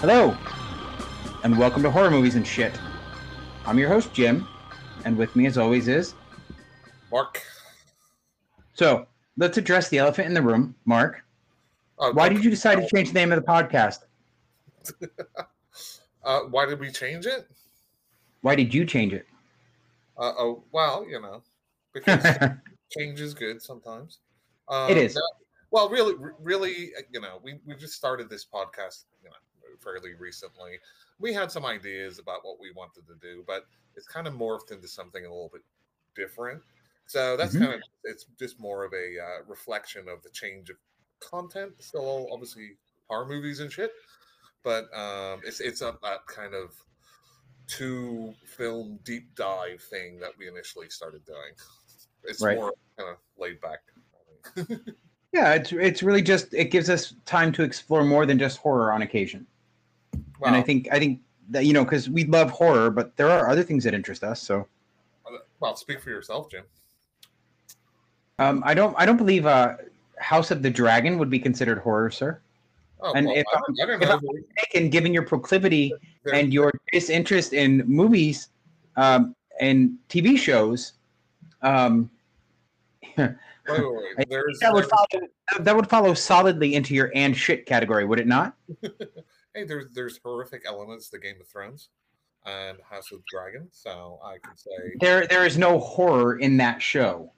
Hello, and welcome to Horror Movies and Shit. I'm your host, Jim, and with me, as always, is. Mark. So, let's address the elephant in the room. Mark, Uh, why did you decide to change the name of the podcast? Uh, why did we change it? Why did you change it? Uh, oh, well, you know, because change is good sometimes. Um, It is. no- well, really, really, uh, you know, we, we just started this podcast, you know, fairly recently. We had some ideas about what we wanted to do, but it's kind of morphed into something a little bit different. So that's Mhm. kind of it's just more of a uh, reflection of the change of content. Still, obviously, horror movies and shit, but um, it's it's a, a kind of two film deep dive thing that we initially started doing. It's Right. more kind of laid back. Yeah, it's it's really just it gives us time to explore more than just horror on occasion. And I think I think that you know because we love horror, but there are other things that interest us. So well, speak for yourself, Jim. um, I don't I don't believe uh, House of the Dragon would be considered horror, sir. Oh, And well, if I, don't, I don't if know. And given your proclivity There- and your disinterest in movies um, and TV shows, um, wait, wait, wait. That would follow that would follow solidly into your and shit category, would it not? hey, there's there's horrific elements to Game of Thrones and House of the Dragon, so I can say, There there is no horror in that show.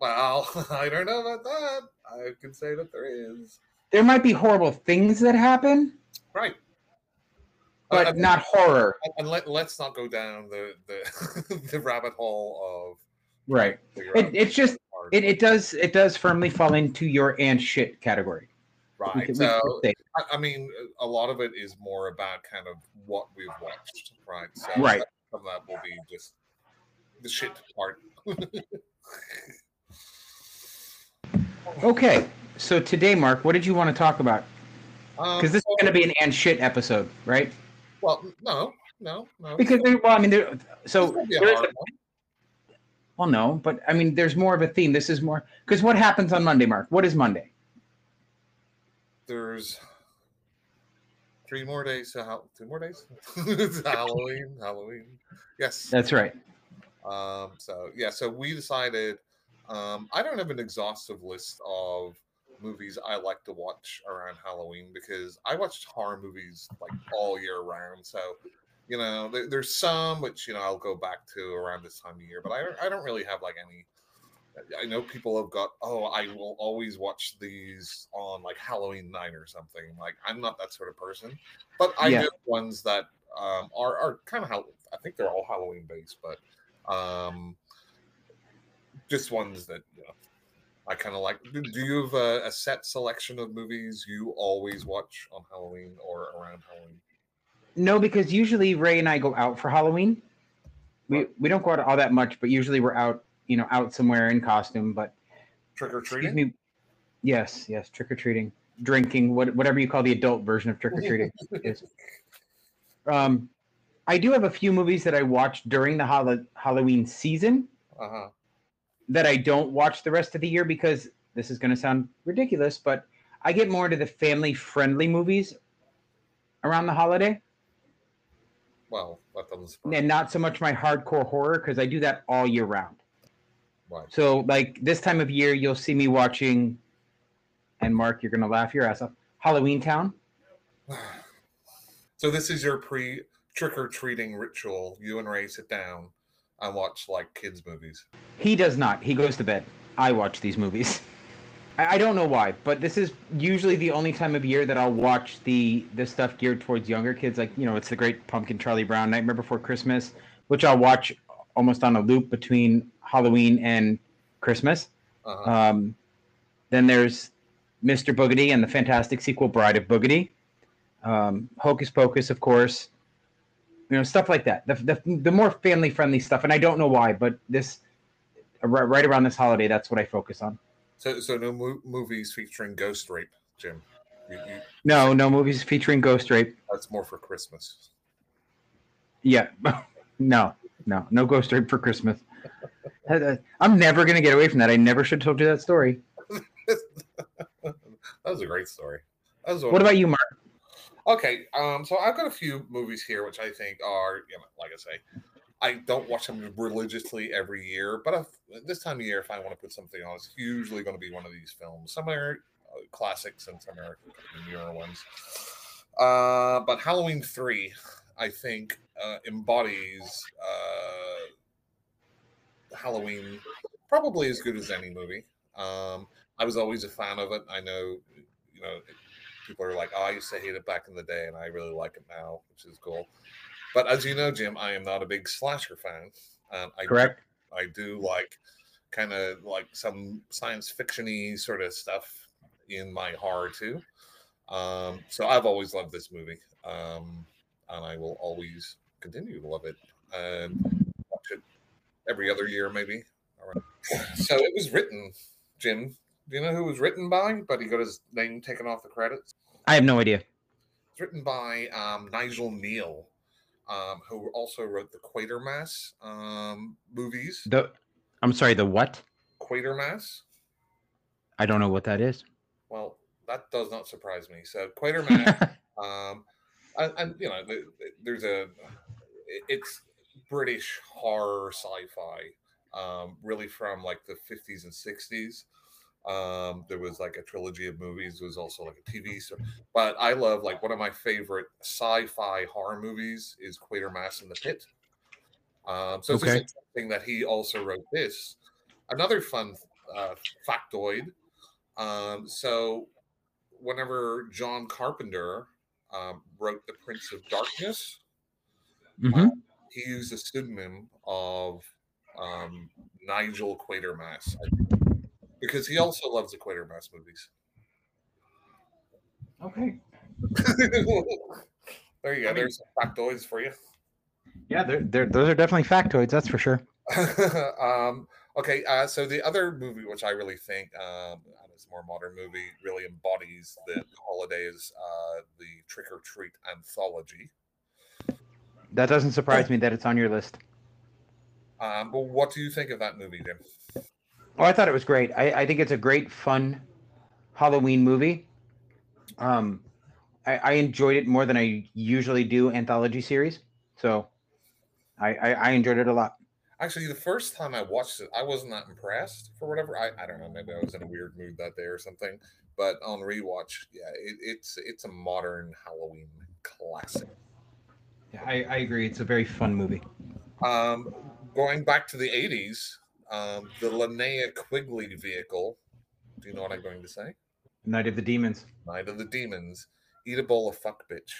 well, I don't know about that. I can say that there is. There might be horrible things that happen, Right. but Uh, not horror. and let, let's not go down the the, the rabbit hole of Right. It, it's just it, it does it does firmly fall into your and shit category. Right. can- So I, I mean, a lot of it is more about kind of what we've watched, right? So Right. Some of that will be just the shit part. Okay, so today, Mark, what did you want to talk about? Um, Because this is going to be an and shit episode, right? well, no, no, no. Because there, well, I mean, there, so This a there is hard a- one. well, no, but I mean, there's more of a theme. This is more because what happens on Monday, Mark? What is Monday? there's three more days to Hal- two more days? It's halloween halloween. Yes. That's right. um so yeah so we decided um i don't have an exhaustive list of movies i like to watch around halloween because i watch horror movies like all year round. So you know there, there's some which you know i'll go back to around this time of year but i don't, I don't really have like any I know people have got, oh, I will always watch these on like Halloween night or something. Like, I'm not that sort of person, but I Yeah. do ones that um, are are kind of how I think they're all Halloween based, but um, just ones that you know I kind of like. Do, do you have a, a set selection of movies you always watch on Halloween or around Halloween? No, because usually Ray and I go out for Halloween. We we don't go out all that much, but usually we're out, you know, out somewhere in costume. But Trick or excuse treating. me, yes, yes, trick or treating, drinking, what whatever you call the adult version of trick or treating is. Um, I do have a few movies that I watch during the Hall- Halloween season Uh huh. that I don't watch the rest of the year because this is going to sound ridiculous, but I get more into the family friendly movies around the holiday Well, that doesn't surprise and not so much my hardcore horror because I do that all year round. Right. So, like this time of year, you'll see me watching, and Mark, you're going to laugh your ass off Halloween Town. So this is your pre trick or treating ritual. You and Ray sit down and watch like kids movies. He does not. He goes to bed. I watch these movies. I, I don't know why, but this is usually the only time of year that I'll watch the the stuff geared towards younger kids. Like you know, it's the Great Pumpkin, Charlie Brown, Nightmare Before Christmas, which I'll watch almost on a loop between Halloween and Christmas. Uh-huh. Um, then there's Mr. Boogedy and the fantastic sequel Bride of Boogedy. Um, Hocus Pocus, of course. You know, stuff like that. The, the, the more family friendly stuff. And I don't know why, but this, right, around this holiday, that's what I focus on. so so no mo- movies featuring ghost rape, Jim. You, you, No, no movies featuring ghost rape. that's more for Christmas. Yeah. no, no, no ghost rape for Christmas. I'm never going to get away from that. I never should have told you that story. that was a great story. That was What about you, Mark? Okay, um, so I've got a few movies here which I think are, you know, like I say, I don't watch them religiously every year, but this time of year, if I want to put something on, it's usually going to be one of these films. Some are uh, classics and some are newer ones. Uh, but Halloween three, I think, uh, embodies uh, Halloween probably as good as any movie. Um, I was always a fan of it. I know, you know, people are like, "Oh, I used to hate it back in the day, and I really like it now," which is cool. But as you know, Jim, I am not a big slasher fan. Um, I Correct. Do, I do like kind of like some science fictiony sort of stuff in my horror too. Um, so I've always loved this movie, um, and I will always continue to love it. And watch it every other year, maybe. All right. So it was written, Jim. Do you know who it was written by? But he got his name taken off the credits. I have no idea. It's written by um, Nigel Kneale, um, who also wrote the Quatermass um, movies. The I'm sorry, the what? Quatermass. I don't know what that is. Well, that does not surprise me. So Quatermass, um, and, you know, the, the, there's a, it's British horror sci-fi, um, really from like the 50s and 60s. Um, there was like a trilogy of movies. There was also like a TV. show. but I love like one of my favorite sci-fi horror movies is Quatermass in the Pit. Um, so it's Okay. just interesting that he also wrote this. Another fun uh, factoid. Um, so whenever John Carpenter um, wrote The Prince of Darkness, Mhm. he used a pseudonym of um, Nigel Quatermass because he also loves the Quatermass movies. Okay. there you go. I mean- There's some factoids for you. Yeah, they're, they're, those are definitely factoids. That's for sure. um, okay, uh, so the other movie, which I really think um, it's a more modern movie, really embodies the holidays, uh, the Trick or Treat anthology. That doesn't surprise me that it's on your list. Um, but what do you think of that movie, Jim? Oh, I thought it was great. I, I think it's a great, fun Halloween movie. Um, I, I enjoyed it more than I usually do anthology series. So I, I, I enjoyed it a lot. Actually, the first time I watched it, I wasn't that impressed for whatever. I, I don't know. Maybe I was in a weird mood that day or something. But on rewatch, yeah, it, it's it's a modern Halloween classic. Yeah, I, I agree. It's a very fun movie. Um, going back to the '80s, um, the Linnea Quigley vehicle. Do you know what I'm going to say? Night of the Demons. Night of the Demons. Eat a bowl of fuck, bitch,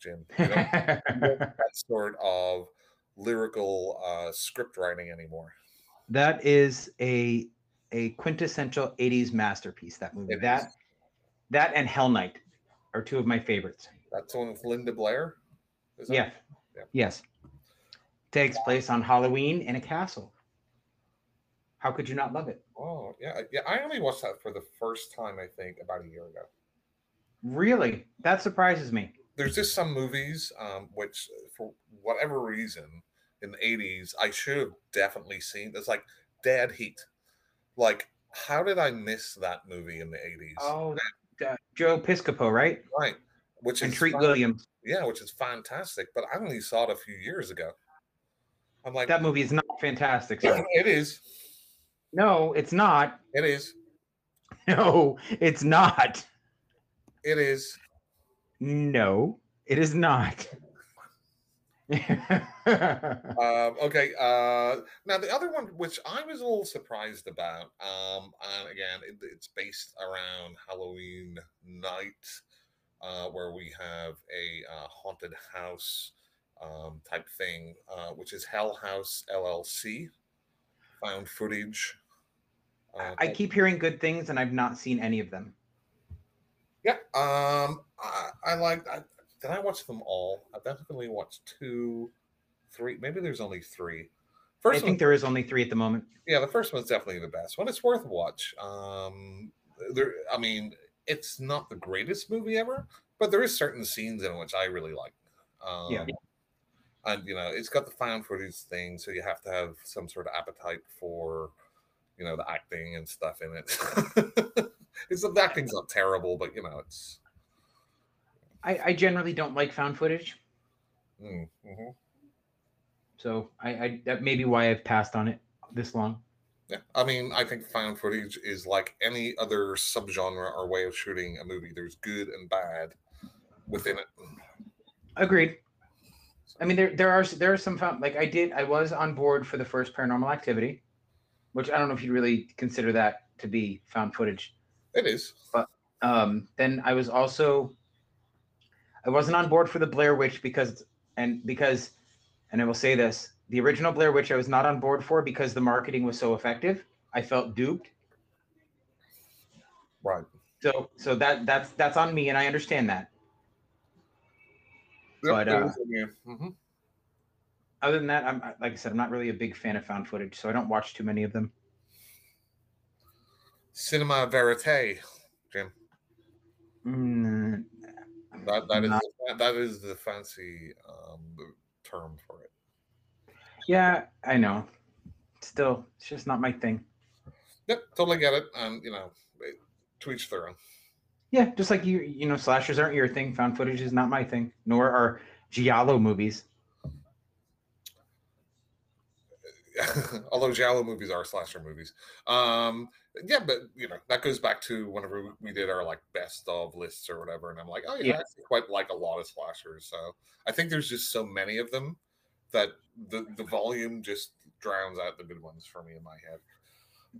Jim. You don't that sort of lyrical uh, script writing anymore. that is a a quintessential 80s masterpiece that movie It that is. that and hell night are two of my favorites That's the one with Linda Blair. Is that- yeah Yeah. yes takes place on halloween in a castle how could you not love it Oh yeah, yeah. I only watched that for the first time. I think about a year ago. really that surprises me There's just some movies um, which, for whatever reason, in the '80s, I should have definitely seen. It's like Dead Heat. Like, how did I miss that movie in the '80s? oh uh, joe piscopo right right. Which and is treat williams Yeah, which is fantastic. But I only saw it a few years ago. I'm like, that movie is not fantastic sir. it is. no it's not It is. no it's not It is. no it is not Um, okay. Uh, now the other one, which I was a little surprised about, um, and again, it, it's based around Halloween night, uh, where we have a uh, haunted house um, type thing, uh, which is Hell House LLC, found footage. Uh, I keep hearing good things, and I've not seen any of them. Yeah, um, I, I like. I, did I watch them all? I definitely watched two, three. Maybe there's only three. I First one, think there is only three at the moment. yeah, the first one's definitely the best one. It's worth a watch. Um, there, I mean, it's not the greatest movie ever, but there is certain scenes in it which I really like. Um, Yeah. and you know, it's got the found footage thing, so you have to have some sort of appetite for, you know, the acting and stuff in it. it's the acting's not terrible, but you know, it's I, I generally don't like found footage, Mm, mhm. so I, I that may be why I've passed on it this long. Yeah, I mean, I think found footage is like any other subgenre or way of shooting a movie. There's good and bad within it. Agreed. I mean, there there are there are some found like I did I was on board for the first Paranormal Activity, which I don't know if you'd really consider that to be found footage. It is. But um, then I was also I wasn't on board for the Blair Witch because and because and I will say this the original Blair Witch I was not on board for because the marketing was so effective. I felt duped. Right. So so that that's that's on me and I understand that. Yep, But, uh, is in you. Mhm. Other than that, I'm like I said, I'm not really a big fan of found footage, so I don't watch too many of them. Cinema verite, Jim. Mm, That that is Not- the, that is the fancy um, term for it. yeah, I know. Still, it's just not my thing. Yep, totally get it. And you know, to each their own. Yeah, just like you, you know, slashers aren't your thing. Found footage is not my thing. Nor are giallo movies. Although Giallo movies are slasher movies. Um, yeah, but you know that goes back to whenever we- did our like best of lists or whatever, and I'm like, oh yeah, Yeah. I actually quite like a lot of slashers. So I think there's just so many of them that the the volume just drowns out the good ones for me in my head.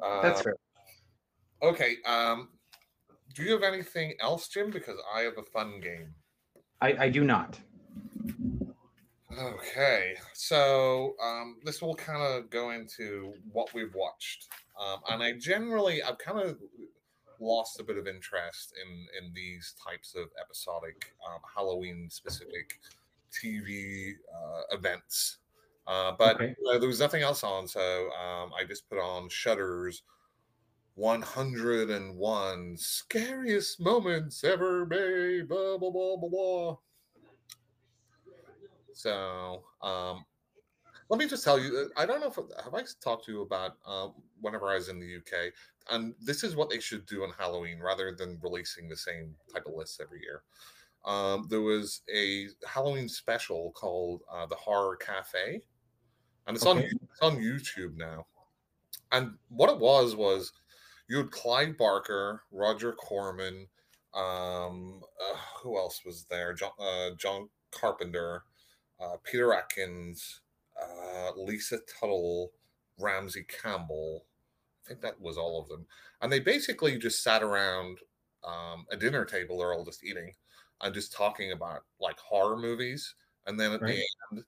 Uh, That's fair. okay. Um, do you have anything else, Jim? Because I have a fun game. I, I do not. Okay, so um, this will kind of go into what we've watched, um, and I generally I've kind of lost a bit of interest in in these types of episodic um, Halloween specific TV uh, events. Uh, but Okay. uh, there was nothing else on, so um, I just put on Shudder's 101 scariest moments ever made. Blah blah blah blah blah. So, um, let me just tell you, I don't know if have I talked to you about uh, whenever I was in the UK, and this is what they should do on Halloween rather than releasing the same type of lists every year. Um, there was a Halloween special called uh, the Horror Cafe, and it's on it's on YouTube now. And what it was was you had Clive Barker, Roger Corman, um, uh, who else was there? John, uh, John Carpenter, uh, Peter Atkins, uh, Lisa Tuttle, Ramsey Campbell. I think that was all of them. And they basically just sat around um, a dinner table. They're all just eating and just talking about like horror movies. And then at Right. the end,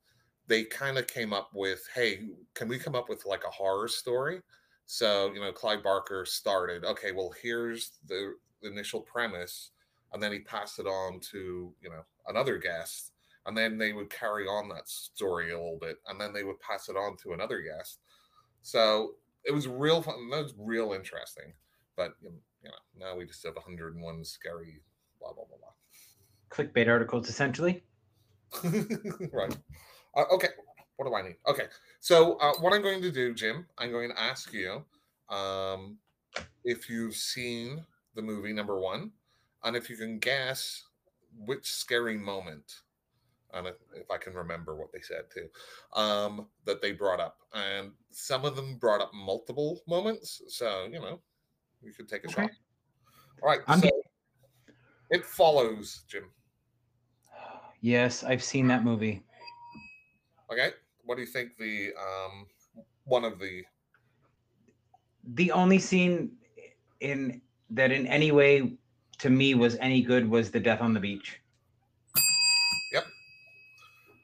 they kind of came up with, hey, can we come up with like a horror story? So, you know, Clive Barker started, okay, well, here's the initial premise. And then he passed it on to, you know, another guest. And then they would carry on that story a little bit. And then they would pass it on to another guest. So it was real fun. That was real interesting. But, you know, now we just have 101 scary, blah, blah, blah, blah. Clickbait articles, essentially. right. Uh, okay. What do I need? Okay. So uh, what I'm going to do, Jim, I'm going to ask you um, if you've seen the movie number one, and if you can guess which scary moment, and if, I can remember what they said too, um, that they brought up. And some of them brought up multiple moments, so you know, you could take a Okay. shot. All right. I'm so game. it follows, Jim. Yes, I've seen that movie. Okay. What do you think the um one of the The only scene in that in any way to me was any good was the death on the beach.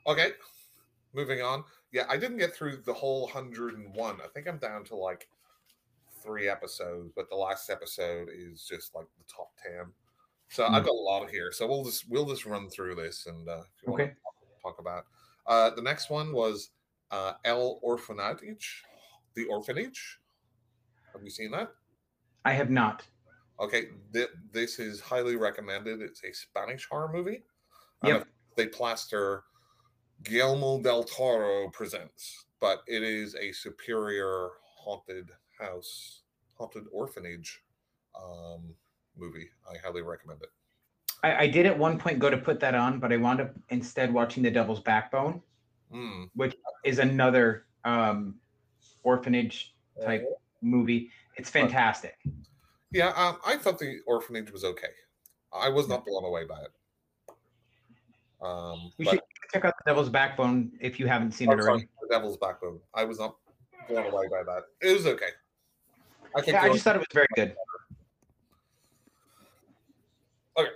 Okay. Moving on. Yeah, I didn't get through the whole 101. I think I'm down to like three episodes, but the last episode is just like the top 10. So I've Hmm. got a lot here. So we'll just we'll just run through this and uh if you want Okay. to talk about. Uh the next one was uh El Orphanage, The Orphanage. Have you seen that? I have not. Okay, th- this is highly recommended. It's a Spanish horror movie. Yep. They plaster Guillermo del Toro presents, but it is a superior haunted house, haunted orphanage um, movie. I highly recommend it. I, I did at one point go to put that on, but I wound up instead watching The Devil's Backbone, Mm. is another um, orphanage type movie. It's fantastic. Yeah, um, I thought the orphanage was okay. I was not blown away by it. Um, You but- should check out The Devil's Backbone if you haven't seen oh, it already. sorry, the Devil's Backbone. I was not blown away by that. It was okay. I think. Yeah, I just thought it was very good. Okay.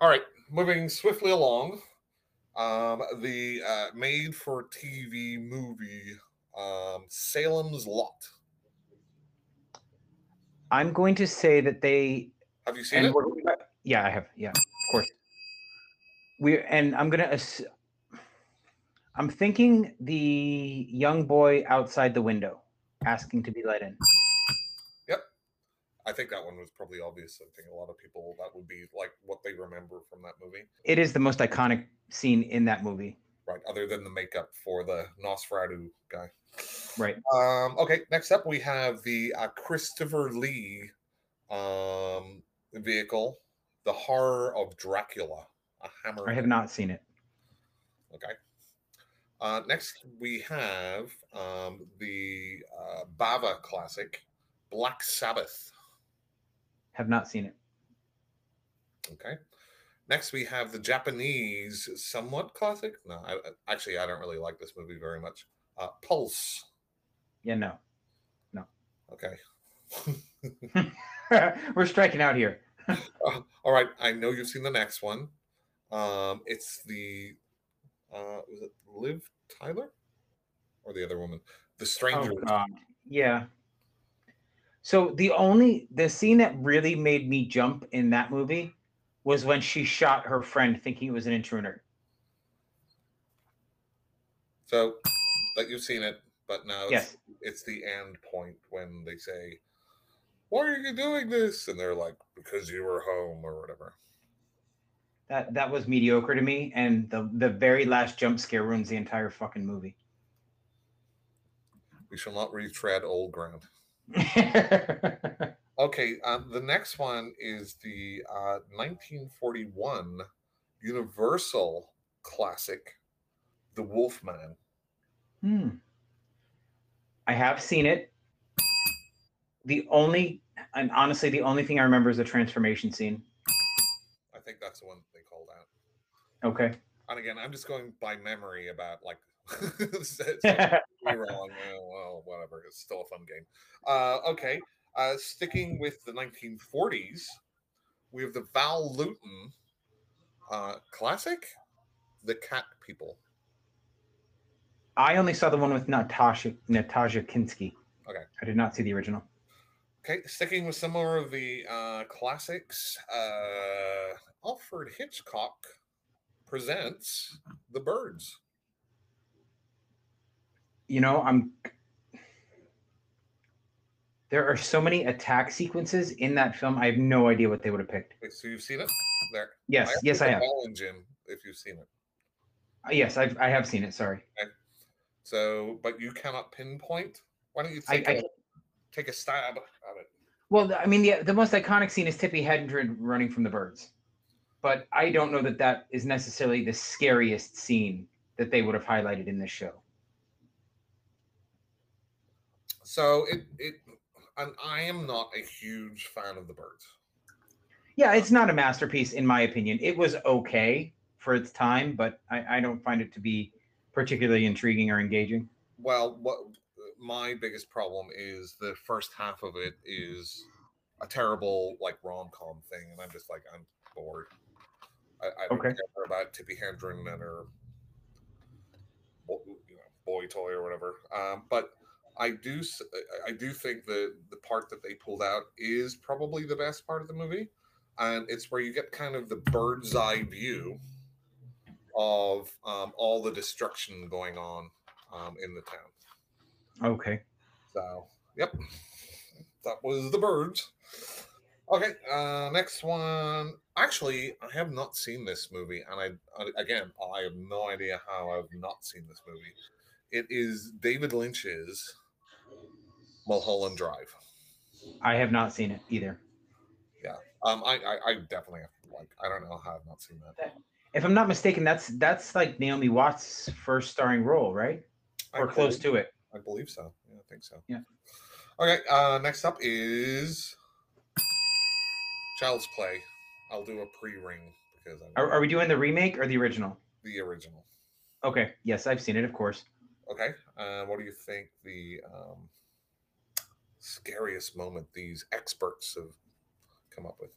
All right, moving swiftly along. Um, the uh, made-for-TV movie um, Salem's Lot. I'm going to say that they Have you seen it? yeah, I have. Yeah, of course. We and I'm gonna. I'm thinking the young boy outside the window asking to be let in. Yep. I think that one was probably obvious. I think a lot of people that would be like what they remember from that movie, It is the most iconic scene in that movie. right? Other than the makeup for the Nosferatu guy. Right. Um, okay, next up we have the uh, Christopher Lee um, vehicle, The Horror of Dracula. A hammer. I have not seen it. Okay. Uh, next, we have um, the uh, Bava classic, Black Sabbath. Have not seen it. Okay. Next, we have the Japanese, somewhat classic. No, I, actually, I don't really like this movie very much. Uh, Pulse. Yeah, no. no. Okay. We're striking out here. Uh, all right. I know you've seen the next one. Um, it's the uh, was it Liv Tyler or the other woman? The Stranger. Oh, God. Yeah. So the only the scene that really made me jump in that movie was when she shot her friend thinking it was an intruder. So that you've seen it, but now it's, Yes. it's the end point when they say, "Why are you doing this?" and they're like, "Because you were home" or whatever. That that was mediocre to me, and the the very last jump scare ruins the entire fucking movie. We shall not retread old ground. Okay, um, the next one is the uh, 1941 Universal classic, The Wolfman. Hmm. I have seen it. The only, and honestly, the only thing I remember is the transformation scene. I think that's the one they called out. Okay. And again, I'm just going by memory about like me wrong. eh, well, whatever. It's still a fun game. Uh, okay. Uh, sticking with the 1940s, we have the Val Lewton uh, classic, The Cat People. I only saw the one with Natasha Natasha Kinski. Okay. I did not see the original. Okay, sticking with some more of the uh, classics, uh, Alfred Hitchcock presents The Birds. You know, I'm. There are so many attack sequences in that film. I have no idea what they would have picked. Wait, so you've seen it? There. Yes, asked yes, I have. challenge him if you've seen it. Uh, Yes, I've, I have seen it. Sorry. So, but you cannot pinpoint. Why don't you take, I a, take a stab at it? Well, I mean, the the most iconic scene is Tippi Hedren running from the birds, but I don't know that that is necessarily the scariest scene that they would have highlighted in this show. So it it, and I am not a huge fan of the birds. Yeah, it's not a masterpiece in my opinion. It was okay for its time, but I, I don't find it to be particularly intriguing or engaging. Well, what my biggest problem is the first half of it is a terrible like rom com thing, and I'm just like I'm bored. I, I don't Okay. care about Tippi Hedren and her you know, boy toy or whatever. Um, but I do I- I do think the the part that they pulled out is probably the best part of the movie, and it's where you get kind of the bird's eye view of um, all the destruction going on um, in the town. Okay. So, yep, that was the birds. Okay, uh, next one. Actually, I have not seen this movie, and I I- again I have no idea how I've not seen this movie. It is David Lynch's Mulholland Drive. I have not seen it either. Yeah, um, I, I I definitely have Like I don't know how I've not seen that. If I'm not mistaken, that's that's like Naomi Watts' first starring role, right? Or I close believe- to it. I believe so. Yeah, I think so. Yeah. Okay. Uh, next up is Child's Play. I'll do a pre-ring because I'm Are, are we doing the remake or the original? the original. Okay. Yes, I've seen it, of course. Okay. Uh, what do you think the um, scariest moment these experts have come up with?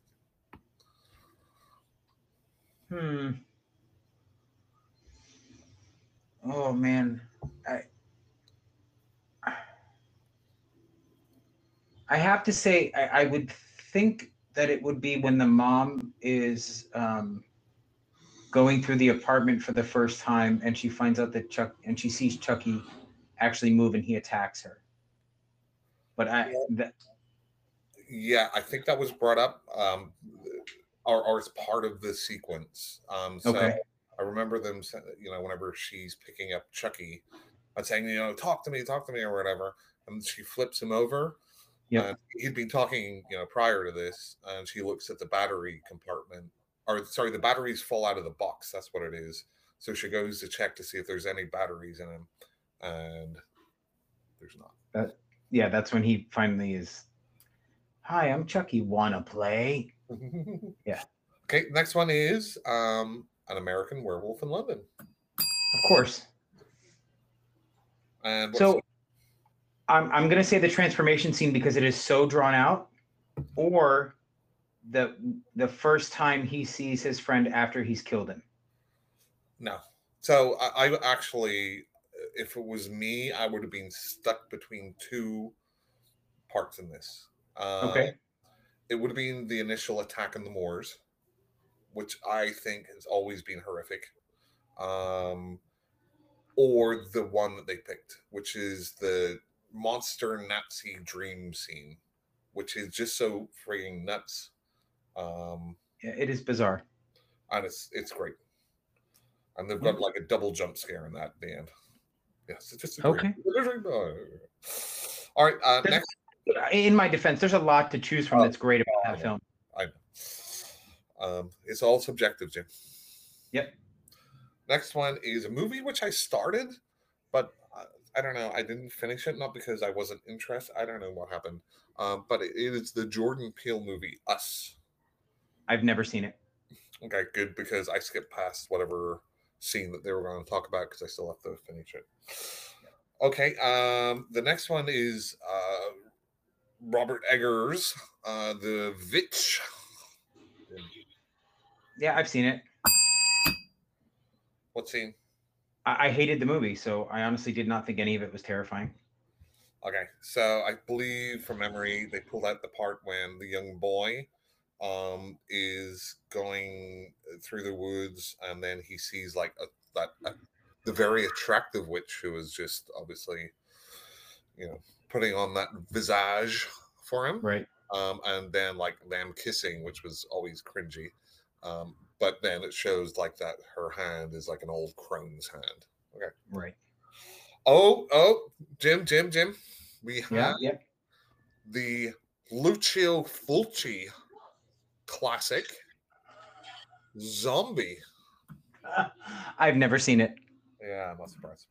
Hmm. Oh man, I I have to say I, I would think that it would be when the mom is um, going through the apartment for the first time and she finds out that Chuck and she sees Chucky actually move and he attacks her. But I that, Yeah, I think that was brought up, um, or, or as part of the sequence. Um, so Okay. I remember them, you know, whenever she's picking up Chucky, and saying, you know, talk to me, talk to me, or whatever, and she flips him over. Yep. and he'd been talking, you know, prior to this, and she looks at the battery compartment, or sorry, the batteries fall out of the box. That's what it is. So she goes to check to see if there's any batteries in him, and there's not. yeah, that's when he finally is. Hi, I'm Chucky. Wanna play? Yeah. Okay, next one is um an American werewolf in London. Of course. And So I'm I'm gonna say the transformation scene because it is so drawn out, or the the first time he sees his friend after he's killed him. no. So I, I actually, if it was me, I would have been stuck between two parts in this. Uh, Okay. It would have been the initial attack on the Moors, which I think has always been horrific. Um, or the one that they picked, which is the monster Nazi dream scene, which is just so frigging nuts. Um, Yeah, It is bizarre. and it's it's great. And they've got like a double jump scare in that end. Yes, it's just great- All right, uh, next. In my defense, there's a lot to choose from Oh, that's great about that film. I know. Um, it's all subjective, Jim. Yep. Next one is a movie which I started, but I, don't know. I didn't finish it, not because I wasn't interested. I don't know what happened. Um, but it, it is the Jordan Peele movie Us. I've never seen it. Okay, good because I skipped past whatever scene that they were going to talk about because I still have to finish it. Okay, um, the next one is uh, Robert Eggers, uh, The Vitch. Yeah, I've seen it. What scene? I, I hated the movie, so I honestly did not think any of it was terrifying. Okay, so I believe from memory they pulled out the part when the young boy um is going through the woods and then he sees like a, that a, the very attractive witch who is just obviously you know putting on that visage for him Right. um and then like them kissing which was always cringy um but then it shows like that her hand is like an old crone's hand Okay. Right. oh oh jim jim jim we have Yeah. Yeah. the Lucio Fulci classic Zombie. I've never seen it. Yeah, I'm not surprised.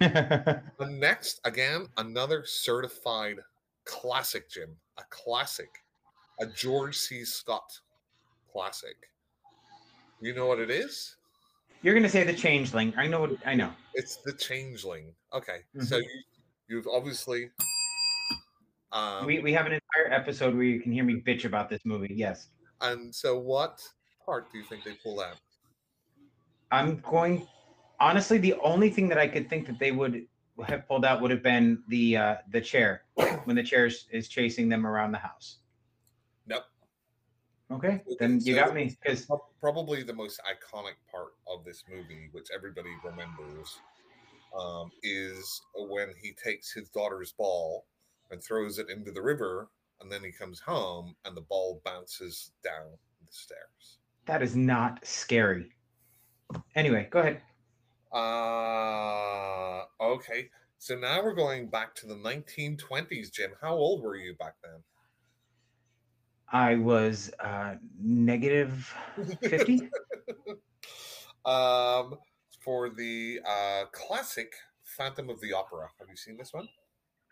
The next, again, another certified classic, Jim. A classic. A George C. Scott classic. You know what it is? You're gonna say the changeling. I know. What, I know. It's The Changeling. Okay, so Mhm. you, you've obviously. Um, we we have an entire episode where you can hear me bitch about this movie. Yes. and so, what part do you think they pull out? I'm going. Honestly, the only thing that I could think that they would have pulled out would have been the uh, the chair when the chair is, is chasing them around the house. Okay, then you got me because probably the most iconic part of this movie, which everybody remembers, um, is when he takes his daughter's ball and throws it into the river, and then he comes home and the ball bounces down the stairs. that is not scary. Anyway, go ahead. Uh, okay. So now we're going back to the 1920s, Jim. How old were you back then? I was uh, negative 50. um, for the uh, classic Phantom of the Opera. Have you seen this one?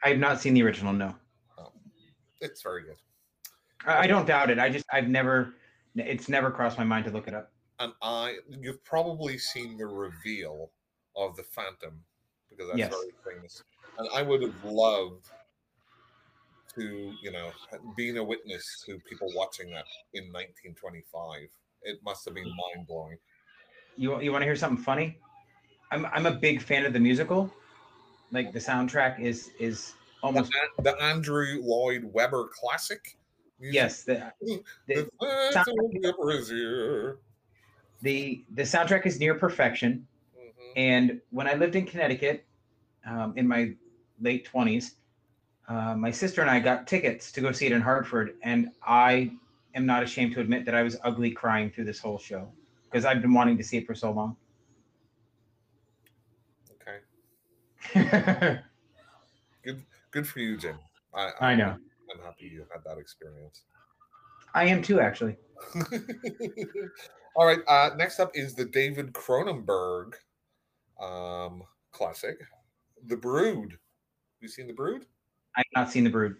I have not seen the original, no. It's very good. I, I don't doubt it. I just, I've never, it's never crossed my mind to look it up. And I, you've probably seen the reveal of the Phantom because that's Yes. very famous. And I would have loved to, you know, being a witness to people watching that in 1925. It must have been mind blowing. You, you want to hear something funny? I'm, I'm a big fan of the musical. Like the soundtrack is, is The, almost, An- the Andrew Lloyd Webber classic. music. yes, the, The the, the Opera is here. the, the soundtrack is near perfection. Mhm. And when I lived in Connecticut um, in my late 20s, uh, my sister and I got tickets to go see it in Hartford. And I am not ashamed to admit that I was ugly crying through this whole show because I've been wanting to see it for so long. Okay. Good good for you, Jim. I, I know. I'm happy you had that experience. I am too, actually. All right. Uh, next up is the David Cronenberg um, classic, The Brood. Have you seen The Brood? I've not seen The Brood.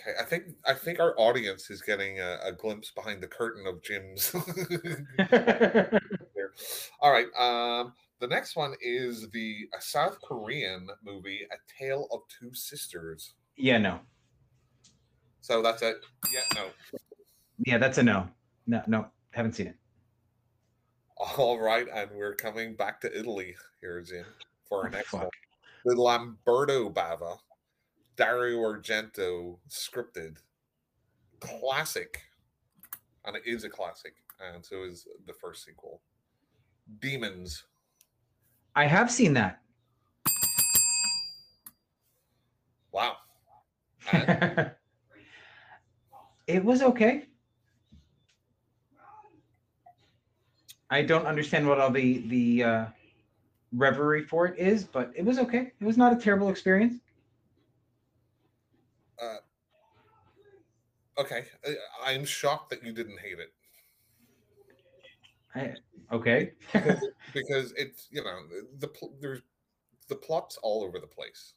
Okay, I think I think our audience is getting a, a glimpse behind the curtain of Jim's. All right. Um, the next one is the a South Korean movie, A Tale of Two Sisters. yeah, no. So that's it. Yeah, no. Yeah, that's a no. No, no, haven't seen it. All right, and we're coming back to Italy here, Jim, for our Oh, next fuck. one. The Lamberto Bava, Dario Argento scripted classic, and it is a classic, and so is the first sequel. Demons. I have seen that. Wow. And it was okay. I don't understand what all the the uh, reverie for it is, but it was okay. It was not a terrible experience. Okay, I- I'm shocked that you didn't hate it I, okay. because it's you know the there's the plot's all over the place.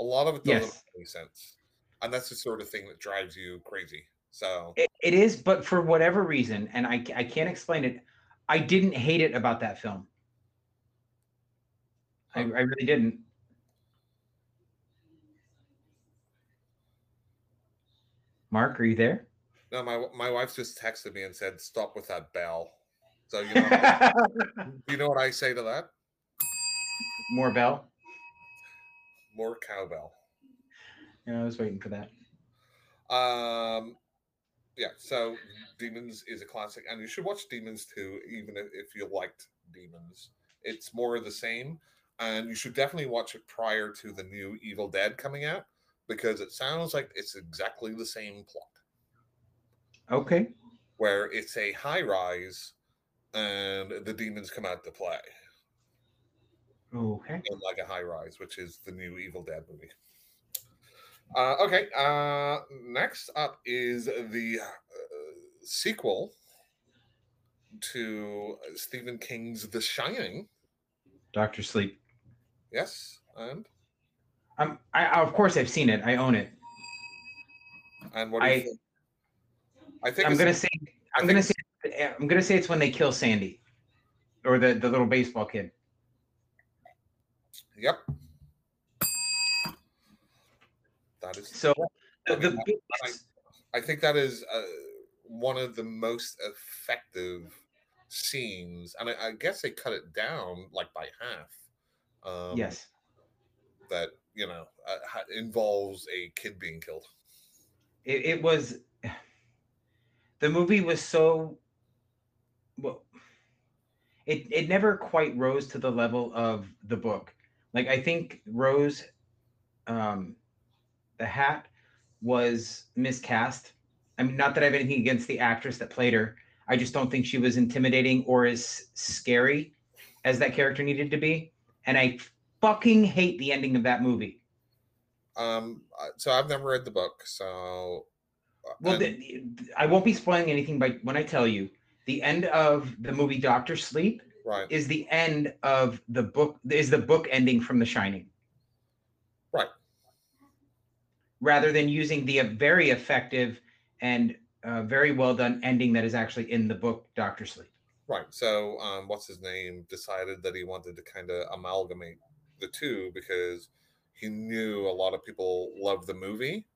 A lot of it doesn't Yes. make any sense, and that's the sort of thing that drives you crazy. So It, it is, but for whatever reason, and I I can't explain it, I didn't hate it about that film. I, I really didn't. Mark, are you there? no, my my wife just texted me and said, "Stop with that bell." So you know, you know what I say to that? More bell. More cowbell. Yeah, I was waiting for that. Um, yeah. So Demons is a classic, and you should watch Demons too, even if, if you liked Demons. It's more of the same, and you should definitely watch it prior to the new Evil Dead coming out because it sounds like it's exactly the same plot, Okay. where it's a high rise, and the demons come out to play Okay. in like a high rise, which is the new Evil Dead movie. Uh, okay, uh, next up is the uh, sequel to Stephen King's The Shining. Doctor Sleep. Yes, and Um, I of course I've seen it. I own it. and what do you I- think? I think I'm gonna say I I'm gonna say I'm gonna say it's when they kill Sandy, or the the little baseball kid. Yep. That is. So the, I the biggest- I think that is uh, one of the most effective scenes, and I, I guess they cut it down like by half. Um, yes, that you know uh, involves a kid being killed. it, it was. The movie was so. Well, it it never quite rose to the level of the book. Like I think Rose, um, the Hat was miscast. I mean, not that I have anything against the actress that played her. I just don't think she was intimidating or as scary as that character needed to be. And I fucking hate the ending of that movie. Um, uh, so I've never read the book, so Well, the, I won't be spoiling anything by when I tell you the end of the movie Doctor Sleep right, is the end of the book is the book ending from The Shining. Right. Rather than using the uh, very effective and uh, very well done ending that is actually in the book Doctor Sleep. right. So, um, what's his name decided that he wanted to kind of amalgamate the two because he knew a lot of people love the movie,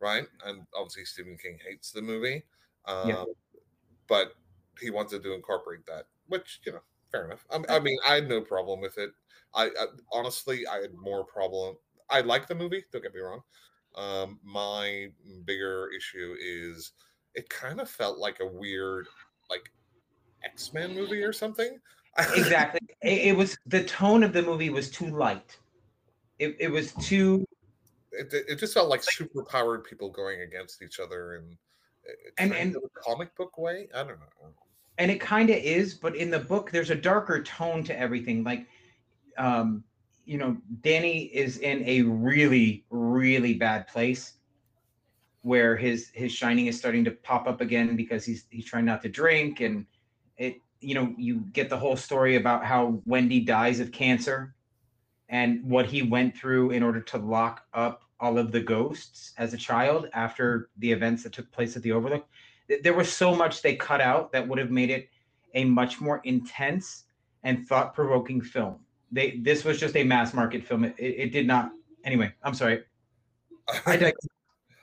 right? And obviously Stephen King hates the movie, um, Yeah. but he wanted to incorporate that, which you know, fair enough. I, I mean, I had no problem with it. I, I honestly, I had more problem. I like the movie. Don't get me wrong. Um, my bigger issue is it kind of felt like a weird, like X Men movie or something. Exactly. it, it was the tone of the movie was too light. It, it was too it, it just felt like super powered people going against each other and And- kind and- of a comic book way. I don't know. and it kind of is but in the book there's a darker tone to everything like um you know danny is in a really really bad place where his his shining is starting to pop up again because he's he's trying not to drink and it you know you get the whole story about how wendy dies of cancer and what he went through in order to lock up all of the ghosts as a child after the events that took place at the overlook. There was so much they cut out that would have made it a much more intense and thought-provoking film. They this was just a mass market film. It, it, it did not anyway i'm sorry. I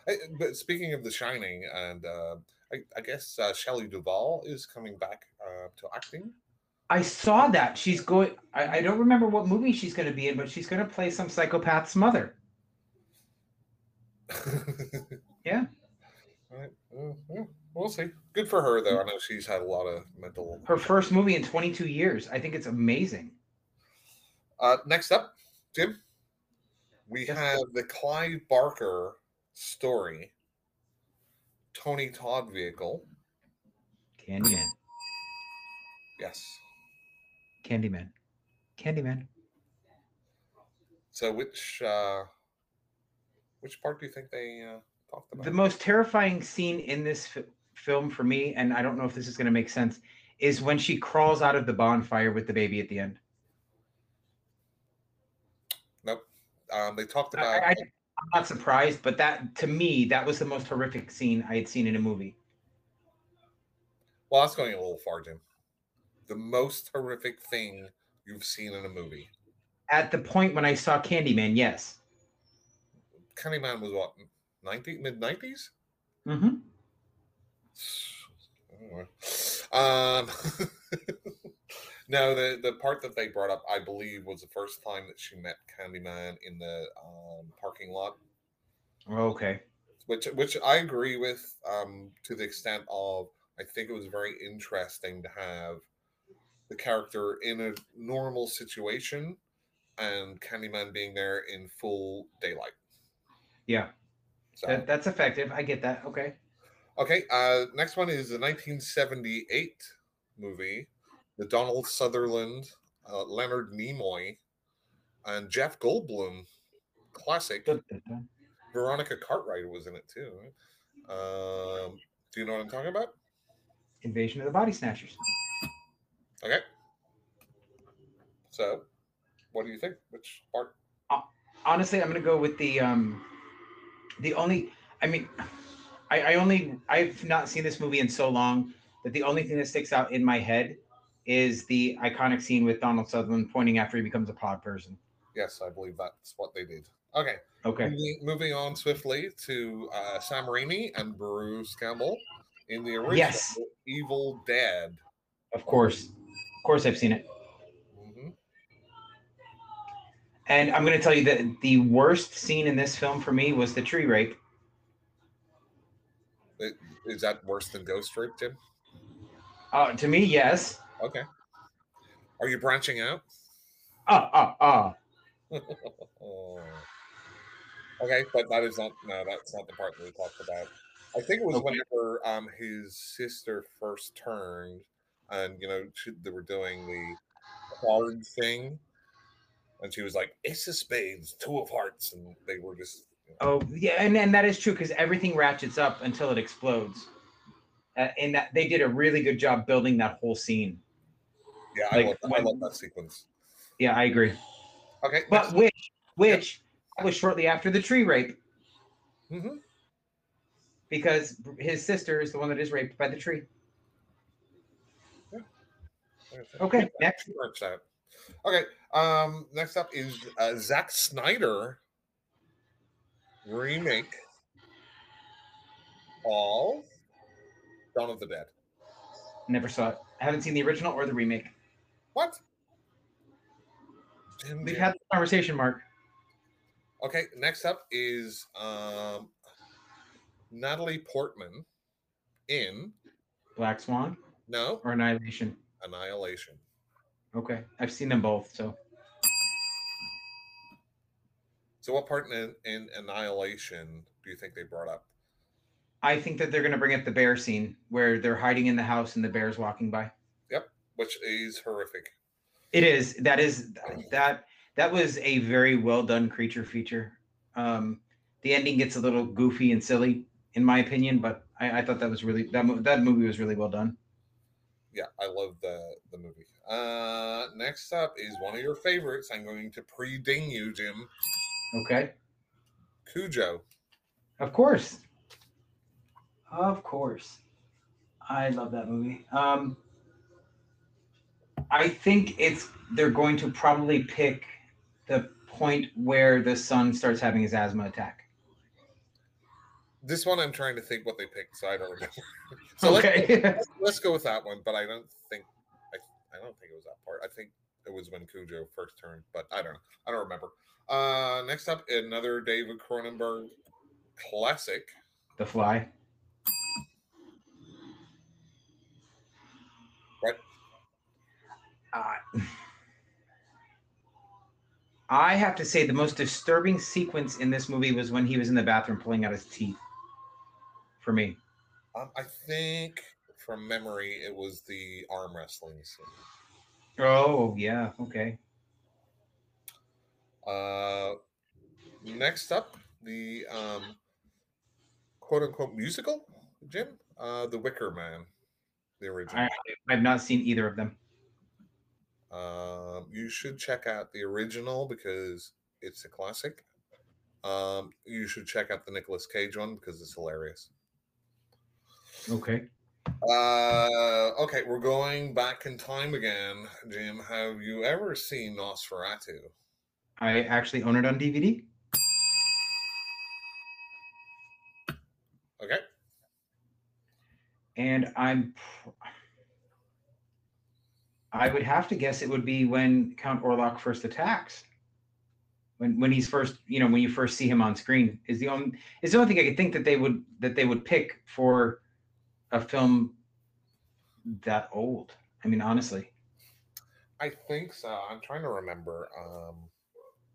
I- but speaking of The Shining, and uh, I, I guess uh, Shelley Duvall is coming back uh, to acting. I saw that she's going. I, I don't remember what movie she's going to be in, but she's going to play some psychopath's mother. Yeah. Right. Well, we'll see. Good for her, though. I know she's had a lot of mental. Her first movie in 22 years. I think it's amazing. Uh, next up, Jim, we Yes. have the Clive Barker story, Tony Todd vehicle. Candyman. Yes. Candyman. Candyman. So which uh which part do you think they uh, talked about? The most terrifying scene in this fi- film for me, and I don't know if this is going to make sense, is when she crawls out of the bonfire with the baby at the end. nope. Um, they talked I, about I, I'm not surprised, but that to me, that was the most horrific scene I had seen in a movie. well, that's going a little far, Jim. The most horrific thing you've seen in a movie. At the point when I saw Candyman, yes. Candyman was what, ninety mid nineties? hmm Um, no, the the part that they brought up, I believe, was the first time that she met Candyman in the um, parking lot, Okay. which which I agree with um, to the extent of I think it was very interesting to have the character in a normal situation and Candyman being there in full daylight. Yeah, So. that, that's effective. I get that. Okay. Okay, uh, next one is the 1978 movie, the Donald Sutherland, uh, Leonard Nimoy, and Jeff Goldblum classic. Dun, dun, dun. Veronica Cartwright was in it too. Um, do you know what I'm talking about? Invasion of the Body Snatchers. Okay. So, what do you think? Which part? Honestly, I'm gonna go with the um, the only. I mean, I, I only I've not seen this movie in so long that the only thing that sticks out in my head is the iconic scene with Donald Sutherland pointing after he becomes a pod person. Yes, I believe that's what they did. Okay. Okay. Moving, moving on swiftly to uh, Sam Raimi and Bruce Campbell in the original Yes. Evil Dead. Of course. Of course, I've seen it. Mhm. And I'm going to tell you that the worst scene in this film for me was the tree rape. Is that worse than Ghost Rape, Tim? Uh, to me, yes. Okay. Are you branching out? Ah, ah, ah. Okay, but that is not no, that's not the part that we talked about. I think it was Okay. whenever um his sister first turned, and you know she, they were doing the card thing, and she was like, "Ace of Spades, Two of Hearts," and they were just Oh yeah, and, and that is true because everything ratchets up until it explodes. Uh, and that they did a really good job building that whole scene. Yeah, I, Like, love, I when- love that sequence. Yeah, I agree. Okay, But which which was shortly after the tree rape hmm because his sister is the one that is raped by the tree. Okay, next. Works out. Okay. Um. Next up is uh, Zack Snyder remake of Dawn of the Dead. Never saw it. I haven't seen the original or the remake. What? Jim, We've had this conversation, Mark. Okay. Next up is um, Natalie Portman in Black Swan no or Annihilation. Annihilation. Okay, I've seen them both. So So, what part in, in Annihilation do you think they brought up? I think that they're going to bring up the bear scene where they're hiding in the house and the bear's walking by. Which is horrific. It is that is that that was a very well done creature feature. Um, the ending gets a little goofy and silly, in my opinion, but I, I thought that was really that mo- that movie was really well done. Yeah, I love the the movie. Uh, next up is one of your favorites. I'm going to pre-ding you, Jim. Okay, Cujo. of course, of course, I love that movie. Um, I think it's they're going to probably pick the point where the son starts having his asthma attack. This one I'm trying to think what they picked, so I don't remember. so let's, okay. let's, let's go with that one, but I don't think I, I don't think it was that part. I think it was when Cujo first turned, but I don't know. I don't remember. Uh, next up, another David Cronenberg classic. The Fly. What? Uh, I have to say the most disturbing sequence in this movie was when he was in the bathroom pulling out his teeth. For me, Um, I think from memory, it was the arm wrestling scene. oh yeah, okay. Uh, next up, the um, quote unquote musical, Jim, uh, The Wicker Man, the original. I, I've not seen either of them. Um, you should check out the original because it's a classic. Um, you should check out the Nicolas Cage one because it's hilarious. Okay. Uh, okay, we're going back in time again, Jim. Have you ever seen Nosferatu? I actually own it on DVD. Okay, and I'm pr- I would have to guess it would be when Count Orlok first attacks. When when he's first, you know, when you first see him on screen is the only is the only thing I could think that they would that they would pick for a film that old. I mean, honestly. I think so. I'm trying to remember. Um,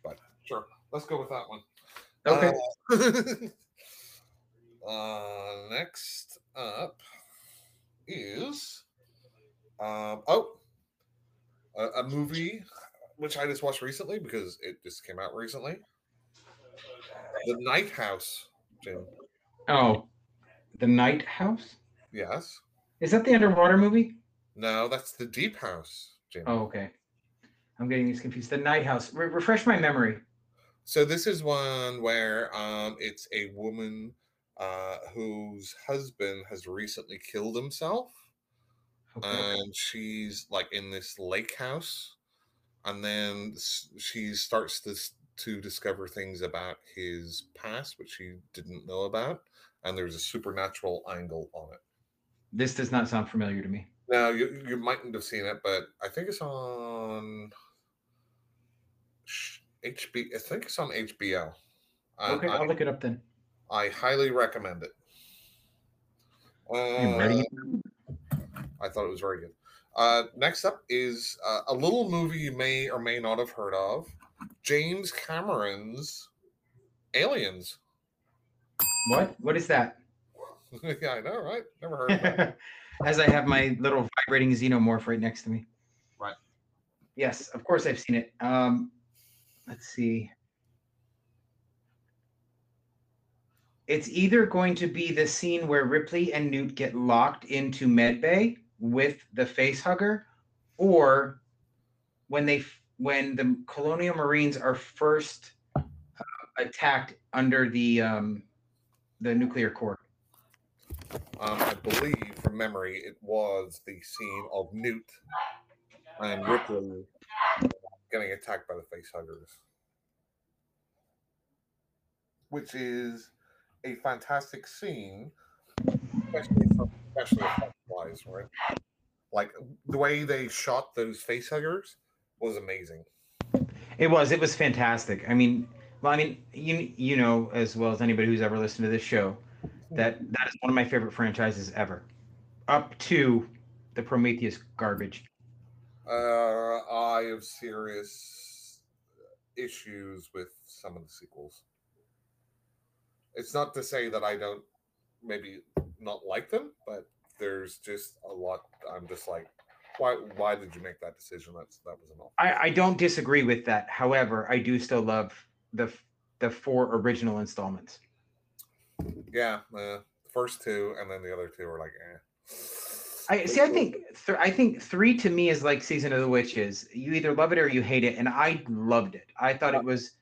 but sure, let's go with that one. Okay. Uh, uh, next up is um, oh a, a movie which I just watched recently because it just came out recently. The Night House, Jim. oh, The Night House? Yes. Is that the underwater movie? No, that's the Deep House, Jim. Oh, okay. I'm getting these confused. The Night House. Re- refresh my memory. So this is one where um, it's a woman uh, whose husband has recently killed himself, Okay. and she's like in this lake house, and then she starts to to discover things about his past which she didn't know about, and there's a supernatural angle on it. this does not sound familiar to me. Now you you mightn't have seen it, but I think it's on HB. I think it's on HBO. Okay, I- I'll look it up then. I highly recommend it. Uh, ready. I thought it was very good. Uh, next up is uh, a little movie you may or may not have heard of James Cameron's Aliens. What? What is that? yeah, I know, right? Never heard of that. As I have my little vibrating xenomorph right next to me. Right. Yes, of course I've seen it. Um, let's see. it's either going to be the scene where Ripley and Newt get locked into medbay with the face hugger, or when they when the colonial marines are first uh, attacked under the um, the nuclear core. Um, I believe, from memory, it was the scene of Newt and Ripley getting attacked by the facehuggers, which is a fantastic scene, especially from especially wise, right? Like the way they shot those facehuggers was amazing. It was. It was fantastic. I mean, well, I mean, you you know as well as anybody who's ever listened to this show that that is one of my favorite franchises ever, up to the Prometheus garbage. Uh, I have serious issues with some of the sequels. It's not to say that I don't maybe not like them, but there's just a lot. I'm just like, why? Why did you make that decision? That's that was enough. I, I don't disagree with that. However, I do still love the the four original installments. Yeah, uh, first two, and then the other two are like, eh. I see. I think th- I think three to me is like season of the witches. You either love it or you hate it, and I loved it. I thought it was,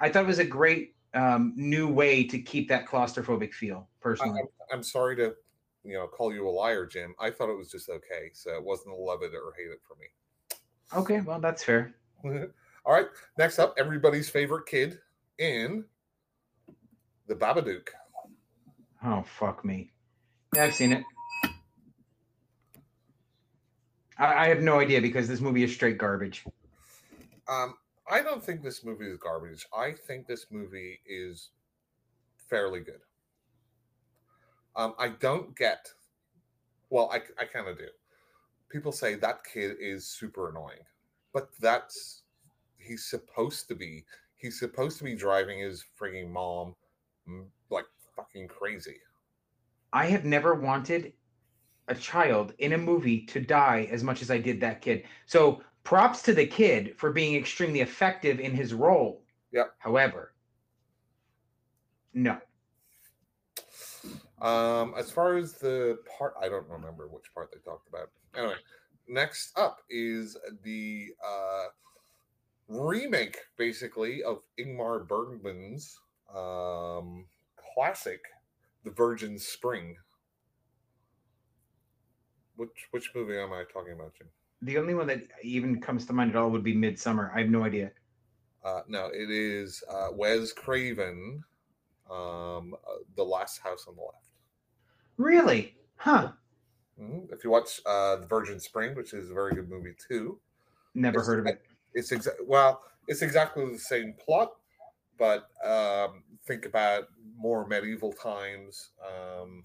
I thought it was a great um, new way to keep that claustrophobic feel. Personally, I, I'm sorry to, you know, call you a liar, Jim. I thought it was just okay, so it wasn't a love it or hate it for me. Okay, well that's fair. All right, next up, everybody's favorite kid in the Babadook. Oh fuck me! Yeah, I've seen it. I, I have no idea because this movie is straight garbage. Um, I don't think this movie is garbage. I think this movie is fairly good. Um, I don't get. Well, I I kind of do. People say that kid is super annoying, but that's he's supposed to be. He's supposed to be driving his frigging mom like fucking crazy. I have never wanted a child in a movie to die as much as I did that kid. So props to the kid for being extremely effective in his role. Yep. However, no. Um, as far as the part, I don't remember which part they talked about. Anyway, next up is the uh, remake, basically, of Ingmar Bergman's um, classic, The Virgin Spring. Which which movie am I talking about, Jim? The only one that even comes to mind at all would be Midsummer. I have no idea. Uh, no, it is uh, Wes Craven, um, uh, The Last House on the Left. Really? Huh. Mm-hmm. If you watch uh, The Virgin Spring, which is a very good movie too. Never heard of it. It's exa- well, it's exactly the same plot, but um, think about more medieval times um,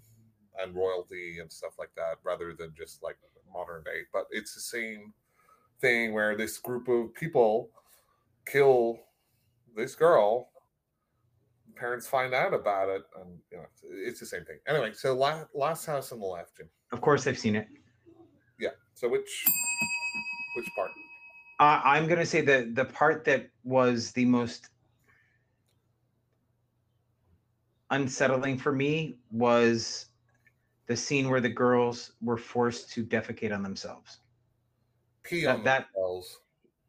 and royalty and stuff like that, rather than just like modern day. But it's the same thing where this group of people kill this girl. Parents find out about it, and you know it's the same thing. Anyway, so last, last house on the left, Jim. Of course, I've seen it. Yeah. So which which part? Uh, I'm gonna say the the part that was the most unsettling for me was the scene where the girls were forced to defecate on themselves. Pee That- on that- themselves.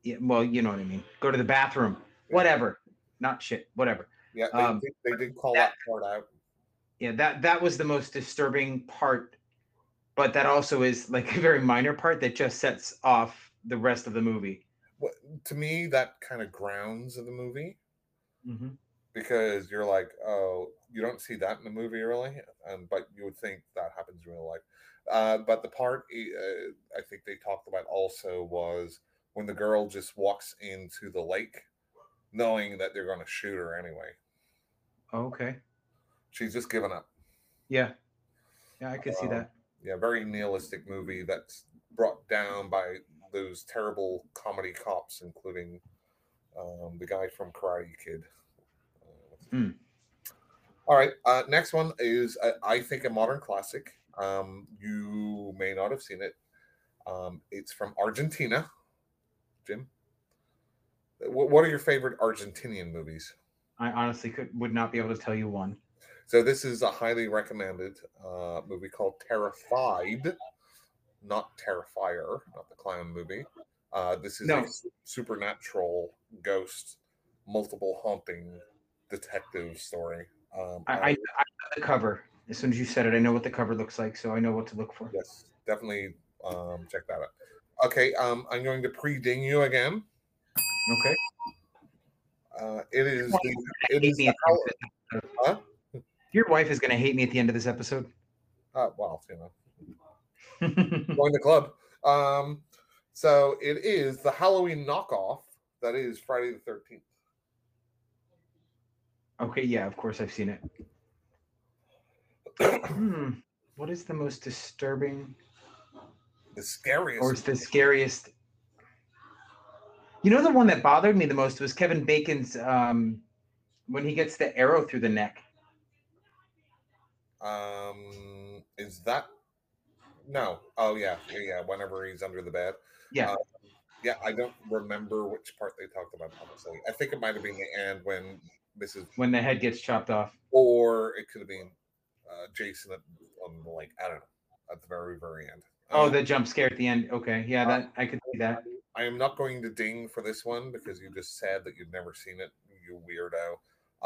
Yeah, well, you know what I mean. Go to the bathroom, whatever. Not shit, whatever. Yeah, they, um, did, they did call that- that part out. Yeah, that that was the most disturbing part, but that also is like a very minor part that just sets off the rest of the movie. What, to me, that kind of grounds of the movie Mm-hmm. Because you're like, oh, you don't see that in the movie really, um, but you would think that happens in real life. Uh, but the part uh, I think they talked about also was when the girl just walks into the lake, knowing that they're going to shoot her anyway. Okay. She's just given up. Yeah. Yeah, I could see Um, that. Yeah, very nihilistic movie that's brought down by those terrible comedy cops, including um, the guy from Karate Kid. Hmm. All right, uh, next one is uh, I think a modern classic. Um, you may not have seen it. Um, it's from Argentina. Jim, what, what are your favorite Argentinian movies? I honestly could would not be able to tell you one. So this is a highly recommended uh, movie called Terrified, not Terrifier, not the clown movie. Uh, this is No. a supernatural ghost, multiple haunting detective story. Um, I, I, I know the cover. As soon as you said it, I know what the cover looks like, so I know what to look for. yes, definitely um, check that out. Okay, um, I'm going to pre-ding you again. Okay. Uh, it is the, it is the at the Hall- end of this Huh? Your wife is going to hate me at the end of this episode. uh, well, you know, join the club. Um, so it is the Halloween knockoff that is Friday the Thirteenth. Okay, yeah, of course I've seen it. Hmm. What is the most disturbing the scariest. or is the scariest? You know, the one that bothered me the most was Kevin Bacon's um, when he gets the arrow through the neck. Um, is that no? Oh yeah, yeah, yeah. Whenever he's under the bed. Yeah. Uh, yeah, I don't remember which part they talked about. Honestly, I think it might have been the end when Mrs. when the head gets chopped off. or it could have been uh, Jason at, on the like I don't know at the very very end. Oh, Um, the jump scare at the end. Okay, yeah, Uh, that I could see that. I am not going to ding for this one because you just said that you've never seen it, you weirdo.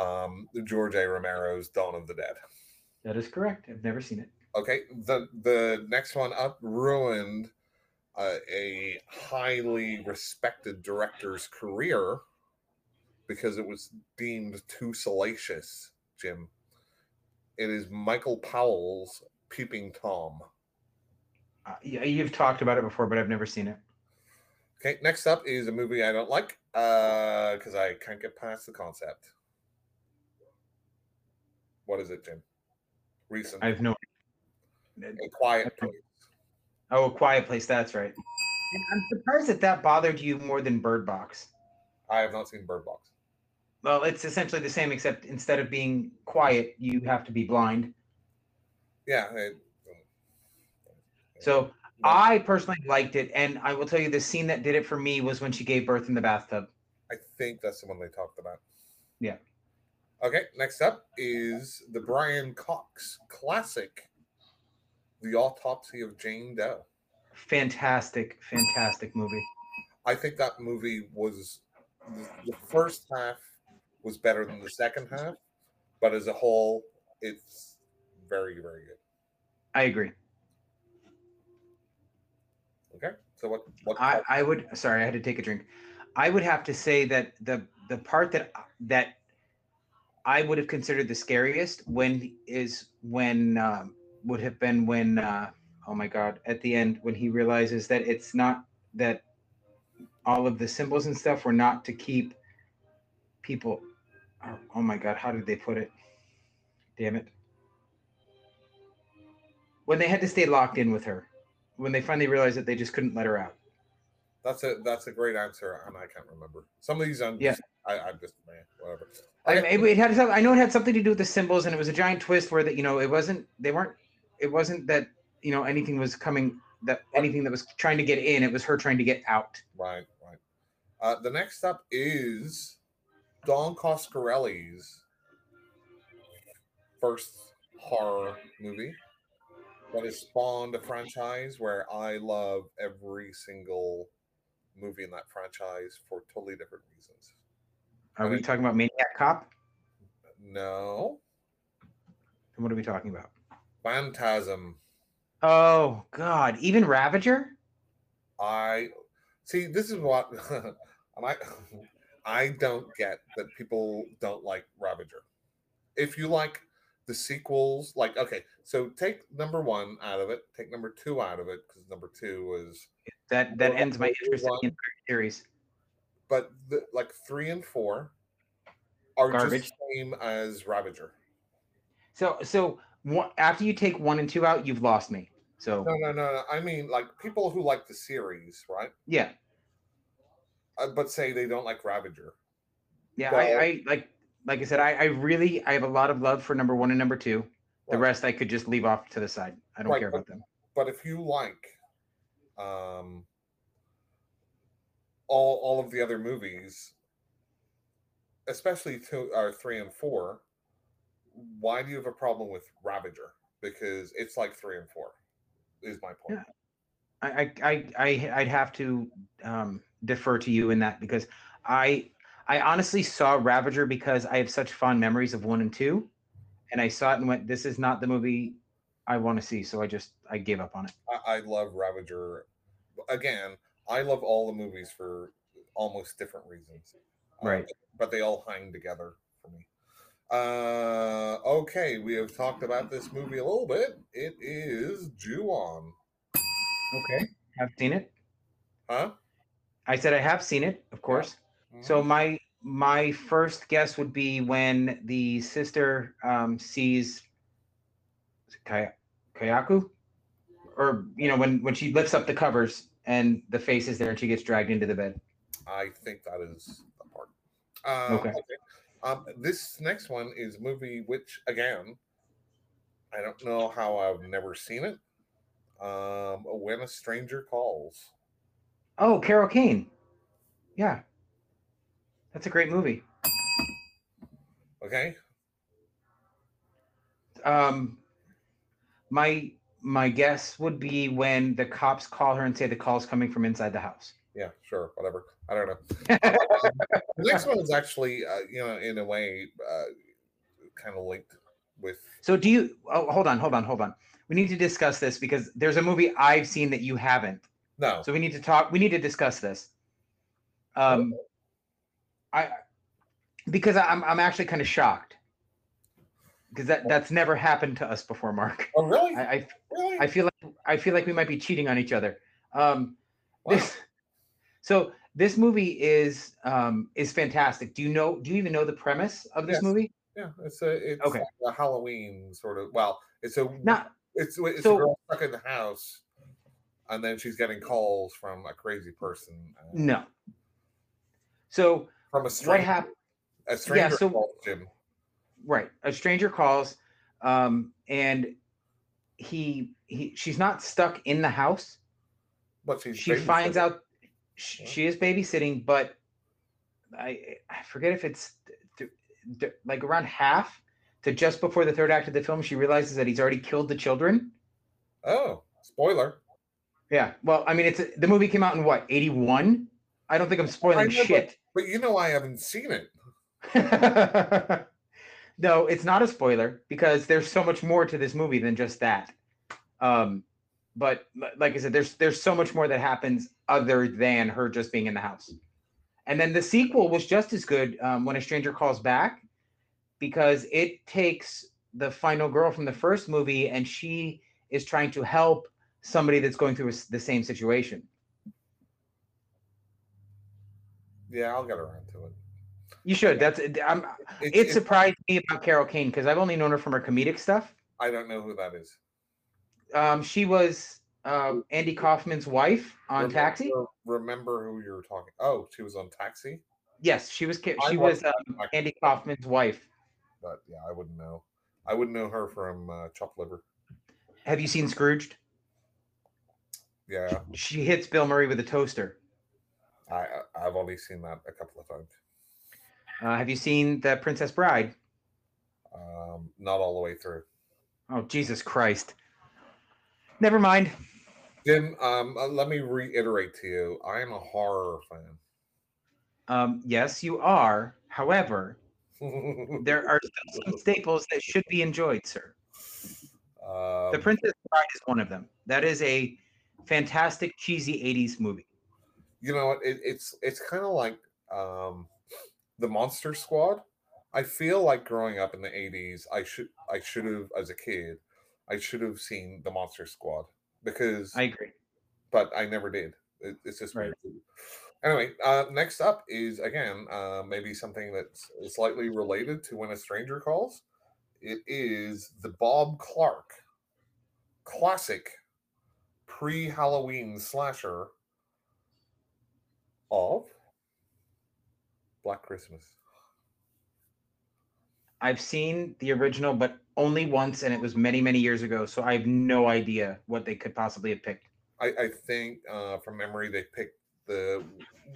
Um, George A. Romero's Dawn of the Dead. That is correct. I've never seen it. Okay, the the next one up ruined uh, a highly respected director's career because it was deemed too salacious. Jim, it is Michael Powell's Peeping Tom. Uh, yeah, you've talked about it before, but I've never seen it. Okay, next up is a movie I don't like because I can't get past the concept. What is it, Jim? Recent. I have no. A Quiet Place. Oh, a quiet place. That's right. I'm surprised that that bothered you more than Bird Box. I have not seen Bird Box. Well, it's essentially the same, except instead of being quiet, you have to be blind. Yeah. It, So I personally liked it, and I will tell you the scene that did it for me was when she gave birth in the bathtub. I think that's the one they talked about. Yeah. Okay, next up is the Brian Cox classic, The Autopsy of Jane Doe. Fantastic, fantastic movie. I think that movie was the first half was better than the second half, but as a whole, it's very, very good. I agree. Okay, so what? What? I, I would sorry, I had to take a drink. I would have to say that the the part that that I would have considered the scariest when is when um, would have been when uh, oh my god at the end when he realizes that it's not that all of the symbols and stuff were not to keep people oh, oh my god how did they put it damn it when they had to stay locked in with her when they finally realized that they just couldn't let her out that's a that's a great answer, and I can't remember some of these. I'm Yeah. just, I, I'm just man, whatever. I, Okay. it, had I know it had something to do with the symbols, and it was a giant twist where that you know it wasn't they weren't it wasn't that you know anything was coming that anything that was trying to get in. It was her trying to get out. Right, right. Uh, the next up is Don Coscarelli's first horror movie that has spawned a franchise where I love every single movie in that franchise for totally different reasons. Are we talking about Maniac Cop? No, And what are we talking about? Phantasm. Oh God! Even Ravager. I see. This is what, and I, I don't get that people don't like Ravager. If you like the sequels, like okay, so take number one out of it, take number two out of it because number two was, That that ends my interest in the series. but the, like three and four are Garbage. just the same as Ravager. So so one, after you take one and two out, you've lost me. So No, no, no, no. I mean, like people who like the series, right? yeah, but say they don't like Ravager. yeah. Well- I, I like like I said, I, I really I have a lot of love for number one and number two. The Right. rest I could just leave off to the side. I don't Right, care but- about them. but if you like um all all of the other movies especially two or three and four why do you have a problem with Ravager? Because it's like three and four. Is my point. Yeah. I, I, I, I'd have to um, defer to you in that because I, I honestly saw Ravager because I have such fond memories of one and two, and I saw it and went, "This is not the movie I want to see." So I just I gave up on it. I, I love Ravager. Again, I love all the movies for almost different reasons. Uh, Right. but they all hang together for me. Uh, okay, we have talked about this movie a little bit. It is Ju-on. Okay, have seen it. Huh? I said I have seen it, of course. So Mhm. my my first guess would be when the sister um, sees is Kay- Kayako, or you know when when she lifts up the covers and the face is there and she gets dragged into the bed. I think that is the part. Um, Okay. Um, this next one is a movie which, again, I don't know how I've never seen it. Um, when a stranger calls. Oh, Carol Kane. Yeah, that's a great movie. Okay. Um, my my guess would be when the cops call her and say the call's coming from inside the house. Yeah, sure, whatever. I don't know. the next one is actually, uh, you know, in a way, uh, kind of linked with. So do you? Oh, hold on, hold on, hold on. We need to discuss this because there's a movie I've seen that you haven't. No, So we need to talk. We need to discuss this. Um, I because I'm I'm actually kind of shocked because that that's never happened to us before, Mark. oh really? I I, really? I feel like I feel like we might be cheating on each other. Um, Wow. this so this movie is um is fantastic. Do you know? Do you even know the premise of this Yes. movie? yeah, it's a it's Okay. like a Halloween sort of. Well, it's a Not it's it's so- a girl stuck in the house, and then she's getting calls from a crazy person. uh, no. So from a what stranger. happened? A stranger so- calls Jim. right a stranger calls um and he he she's not stuck in the house But she's she finds out sh- she is babysitting but i i forget if it's th- th- like around half to just before the third act of the film she realizes that he's already killed the children Oh, spoiler! Yeah well i mean it's the movie came out in what 81 i don't think i'm spoiling know, but- shit But you know, I haven't seen it. no, it's not a spoiler because there's so much more to this movie than just that. Um, but like I said, there's there's so much more that happens other than her just being in the house. And then the sequel was just as good, um, when a stranger calls back, because it takes the final girl from the first movie and she is trying to help somebody that's going through the same situation. Yeah, I'll get around to it. You should. That's I'm, It's, it surprised me about Carol Kane because I've only known her from her comedic stuff. I don't know who that is. Um, she was uh, Andy Kaufman's wife on Remember- Taxi. Remember who you were talking? Oh, she was on Taxi. Yes, she was. Ca- I She was um, Andy Kaufman's wife. but yeah, I wouldn't know. I wouldn't know her from uh, Chopped Liver. Have you seen Scrooged? Yeah, She hits Bill Murray with a toaster. I I've only seen that a couple of times. Uh, have you seen The Princess Bride? Um, not all the way through. Oh Jesus Christ! Never mind. Jim, um, uh, let me reiterate to you: I am a horror fan. Um, yes, you are. However, there are some staples that should be enjoyed, sir. um, The Princess Bride is one of them. That is a fantastic cheesy '80s movie. you know? It, it's it's kind of like um, the Monster Squad. I feel like growing up in the '80s, I should I should have, as a kid, I should have seen the Monster Squad because, I agree. but I never did. It, it's just Right. weird. Anyway, uh, next up is again uh, maybe something that's slightly related to when a stranger calls. It is the Bob Clark classic pre-Halloween slasher of Black Christmas. I've seen the original, but only once, and it was many, many years ago. So I have no idea what they could possibly have picked. I, I think uh, from memory they picked the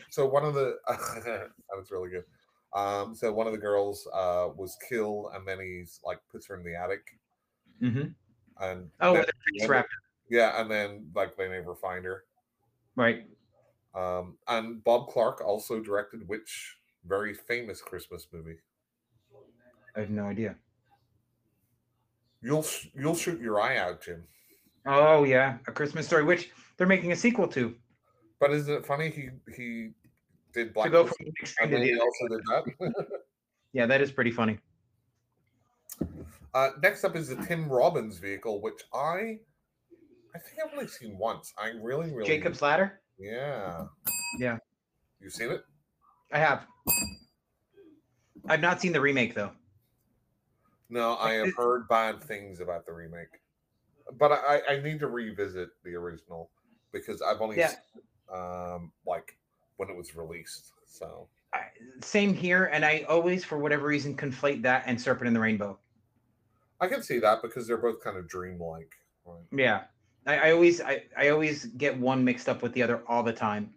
so one of the that was really good. Um, so one of the girls uh, was killed, and then he's like puts her in the attic, Mm-hmm. and Oh, with her face wrapped. Yeah, and then like they never find her. Right. Um, and Bob Clark also directed which very famous Christmas movie? I have no idea. You'll you'll shoot your eye out, Jim. Oh yeah, A Christmas Story, which they're making a sequel to. But isn't it funny? He he did Black to go from Christmas, the extreme and then the he also did that. Yeah, that is pretty funny. Uh, next up is the Tim Robbins vehicle, which I I think I've only seen once. I really, really Jacob's Ladder. Yeah. Yeah. You seen it? I have. I've not seen the remake though. No, I have heard bad things about the remake. But I, I need to revisit the original because I've only Yeah. seen um like when it was released. So I, same here, and I always, for whatever reason, conflate that and Serpent in the Rainbow. I can see that because they're both kind of dreamlike. Right. Yeah, I, I always, I, I always get one mixed up with the other all the time.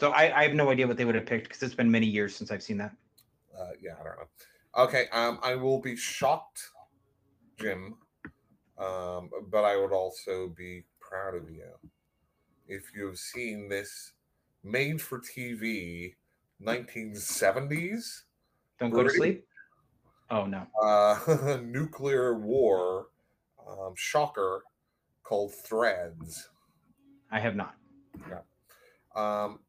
So I, I have no idea what they would have picked because it's been many years since I've seen that. Uh, yeah, I don't know. Okay, um, I will be shocked, Jim, um, but I would also be proud of you if you've seen this made for TV 1970s Don't go to sleep. Oh no. uh, nuclear war um, shocker called Threads. I have not. Yeah. Um,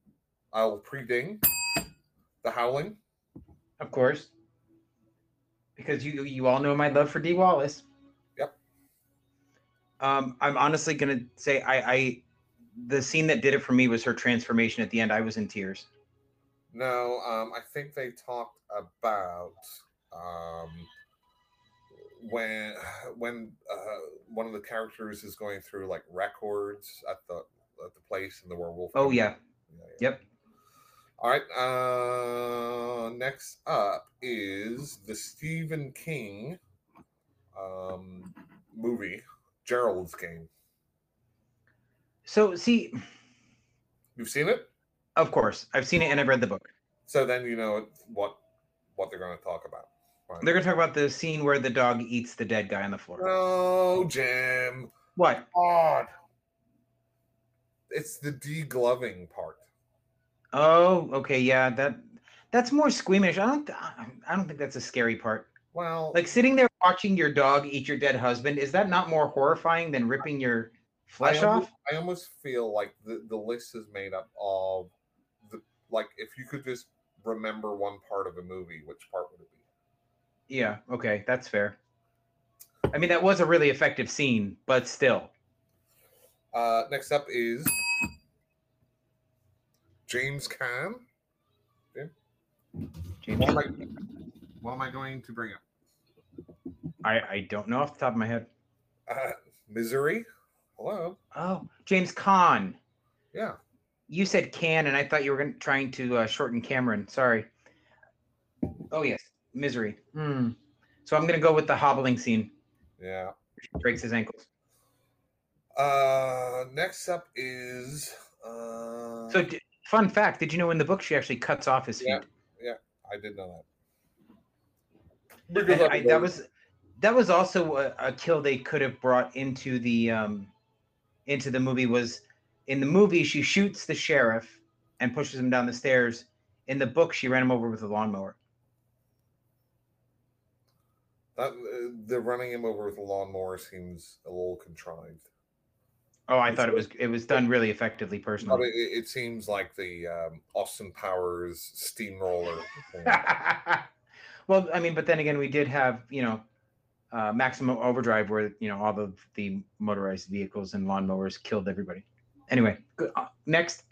I'll pre-ding The Howling. Of course. Because you you all know my love for Dee Wallace. Yep. Um, I'm honestly gonna say I, I the scene that did it for me was her transformation at the end. I was in tears. No, um, I think they talked about um, when when uh, one of the characters is going through like records at the at the place in the werewolf. Oh yeah. Yeah, yeah. Yep. All right. Uh, next up is the Stephen King um, movie, Gerald's Game. So see, You've seen it, of course, I've seen it and I've read the book. so then you know what what they're going to talk about. They're gonna talk about the scene where the dog eats the dead guy on the floor. No, Jim. What? God. It's the degloving part. Oh, okay, yeah, that that's more squeamish. I don't I don't think that's a scary part. Well, Like sitting there watching your dog eat your dead husband, is that not more horrifying than ripping your flesh I almost, off? I almost feel like the, the list is made up of the like if you could just remember one part of a movie, which part would it be? Yeah, okay, that's fair. I mean, that was a really effective scene, but still. Uh, next up is James Caan. James, What am I, what am I going to bring up? I, I don't know off the top of my head. Uh, Misery. Hello. Oh, James Caan. Yeah. You said can, and I thought you were gonna, trying to uh, shorten Cameron. Sorry. Oh yes, misery. Hmm. So I'm gonna go with the hobbling scene. Yeah. Breaks his ankles. Uh, next up is. Uh, So, d- fun fact: Did you know in the book she actually cuts off his feet? Yeah. yeah I did know that. I, I'm that was that was also a, a kill they could have brought into the um into the movie was in the movie she shoots the sheriff and pushes him down the stairs in the book she ran him over with a lawnmower that, uh, the running him over with a lawnmower seems a little contrived. oh i thought it was it was done really effectively personally it, it seems like the um, Austin Powers steamroller. well i mean but then again we did have you know uh, maximum overdrive where you know all the the motorized vehicles and lawnmowers killed everybody anyway good. Uh, next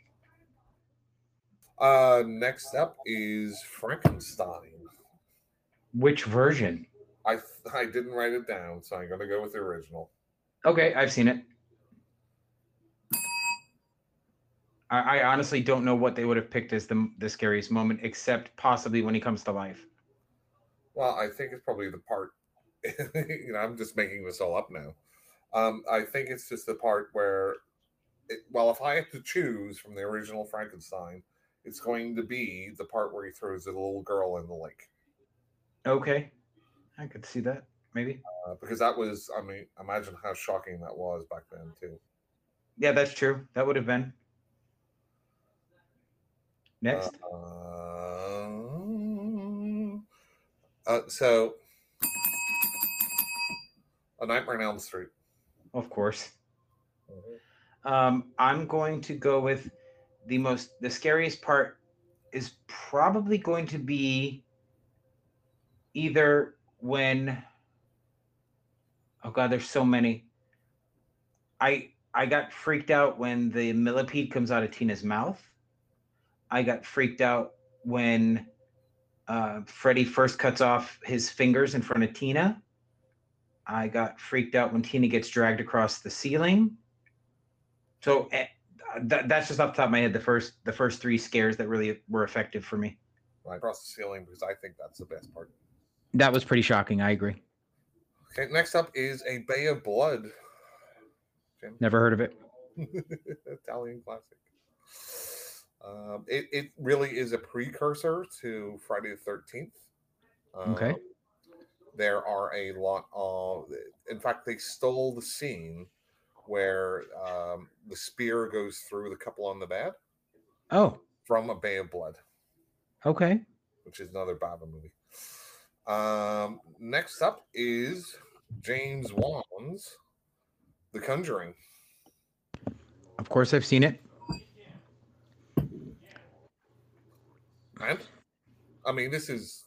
uh, next up is Frankenstein. which version I I didn't write it down, so I'm gonna go with the original. Okay, I've seen it. I, I honestly don't know what they would have picked as the the scariest moment, except possibly when he comes to life. Well, I think it's probably the part. you know, I'm just making this all up now. Um, I think it's just the part where, it, well, if I had to choose from the original Frankenstein, it's going to be the part where he throws the little girl in the lake. Okay, I could see that maybe. Uh, because that was, I mean, imagine how shocking that was back then too. Yeah, that's true. That would have been next. Uh, uh, so, A Nightmare on Elm Street. of course. Um, I'm going to go with the most the scariest part is probably going to be either when oh god there's so many. I i got freaked out when the millipede comes out of tina's mouth. I got freaked out when uh, freddy first cuts off his fingers in front of tina. I got freaked out when tina gets dragged across the ceiling. So eh, that, that's just off the top of my head the first the first three scares that really were effective for me. Right. Across the ceiling because I think that's the best part. That was pretty shocking i agree Okay, next up is A Bay of Blood. Jim? never heard of it Italian classic. Um, it, it really is a precursor to Friday the 13th. Okay. Um, There are a lot of, in fact, they stole the scene where um, the spear goes through the couple on the bed oh from A Bay of Blood, okay which is another Bava movie. Um, next up is James Wan's The Conjuring. of course i've seen it And I mean, this is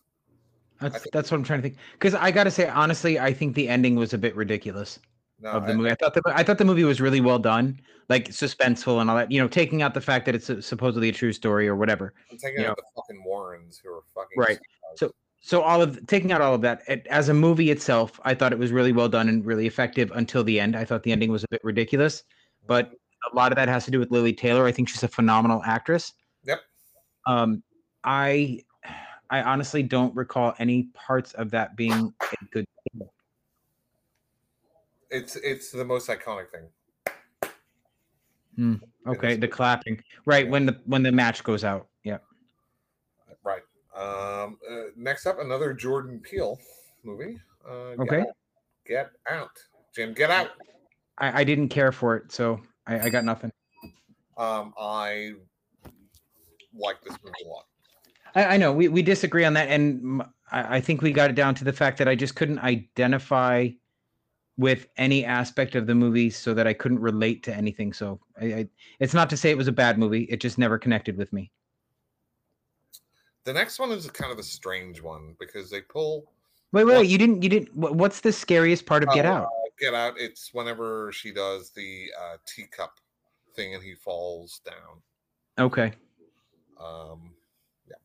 that's that's what i'm trying to think because i gotta say honestly i think the ending was a bit ridiculous no, of the I- movie i thought the i thought the movie was really well done like suspenseful and all that you know taking out the fact that it's a, supposedly a true story or whatever I'm taking out the fucking Warrens who are fucking Right. scumbags. So- so all of taking out all of that it, as a movie itself i thought it was really well done and really effective until the end i thought the ending was a bit ridiculous but a lot of that has to do with Lili Taylor i think she's a phenomenal actress Yep. um i i honestly don't recall any parts of that being a good it's it's the most iconic thing. okay the clapping right Yeah. when the when the match goes out. Um, uh, next up, another Jordan Peele movie. Uh, Get Okay. Out. Get out, Jim. Get out. i, I didn't care for it so I, I got nothing Um, I like this movie a lot. I, I know we, we disagree on that, and I think we got it down to the fact that I just couldn't identify with any aspect of the movie, so that I couldn't relate to anything. So I, I, it's not to say it was a bad movie; it just never connected with me. The next one is kind of a strange one because they pull Wait, wait, wait you didn't, you didn't. What's the scariest part of Get Oh, Out? uh, Get Out. It's whenever she does the uh, teacup thing and he falls down. Okay, Um, yeah.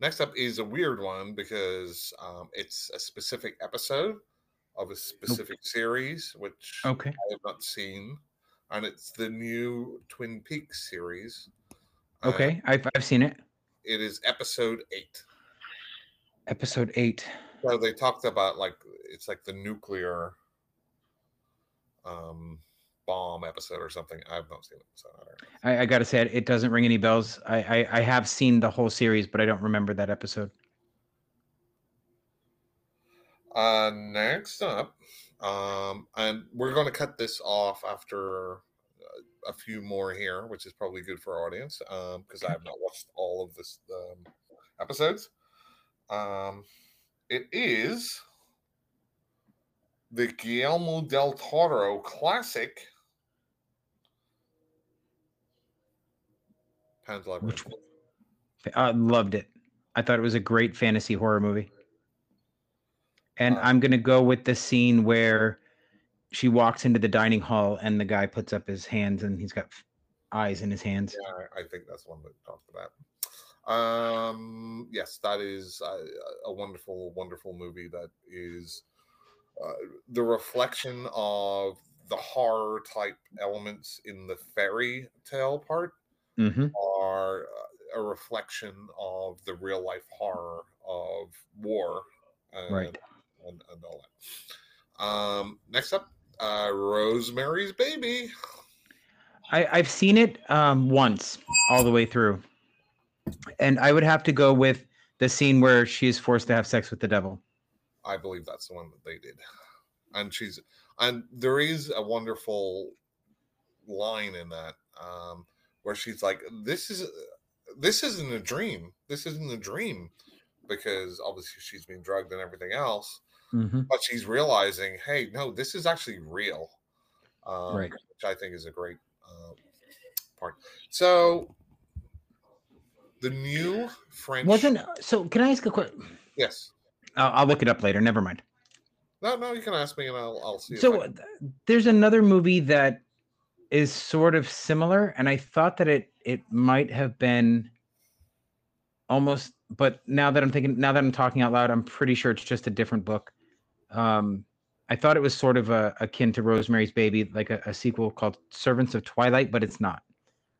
Next up is a weird one because um, it's a specific episode of a specific series, which okay, I have not seen, and it's the new Twin Peaks series. Uh, okay. I've I've seen it. It is episode eight. Episode eight. So they talked about like it's like the nuclear um, bomb episode or something. I've not seen it, so I don't know. I, I gotta say it, it doesn't ring any bells. I, I I have seen the whole series, but I don't remember that episode. Uh, next up, um, and we're going to cut this off after a few more here, which is probably good for our audience because I have not watched all of this um, episodes. Um, it is the Guillermo del Toro classic. Pan's Labyrinth. I loved it. I thought it was a great fantasy horror movie. And Uh, I'm gonna go with the scene where she walks into the dining hall and the guy puts up his hands and he's got eyes in his hands. Yeah, I- think that's one that talked about. Um, yes, that is a, a wonderful, wonderful movie. That is uh, the reflection of the horror type elements in the fairy tale part hmm are uh, a reflection of the real life horror of war, and, Right. and, and all that. Um, next up, uh, Rosemary's Baby. I, I've seen it um, once all the way through. And I would have to go with the scene where she is forced to have sex with the devil. I believe that's the one that they did. And she's and there is a wonderful line in that um where she's like this is this isn't a dream. This isn't a dream because obviously she's been drugged and everything else. Mm-hmm. But she's realizing, hey, no, this is actually real. Um, Right. Which I think is a great uh, part. So the new French Wasn't so? Can I ask a quick? yes. I'll, I'll look it up later. Never mind. No, no, you can ask me and I'll I'll see. So I- uh, there's another movie that is sort of similar, and I thought that it it might have been almost, but now that I'm thinking, now that I'm talking out loud, I'm pretty sure it's just a different book. Um, I thought it was sort of a, akin to Rosemary's Baby, like a, a sequel called Servants of Twilight, but it's not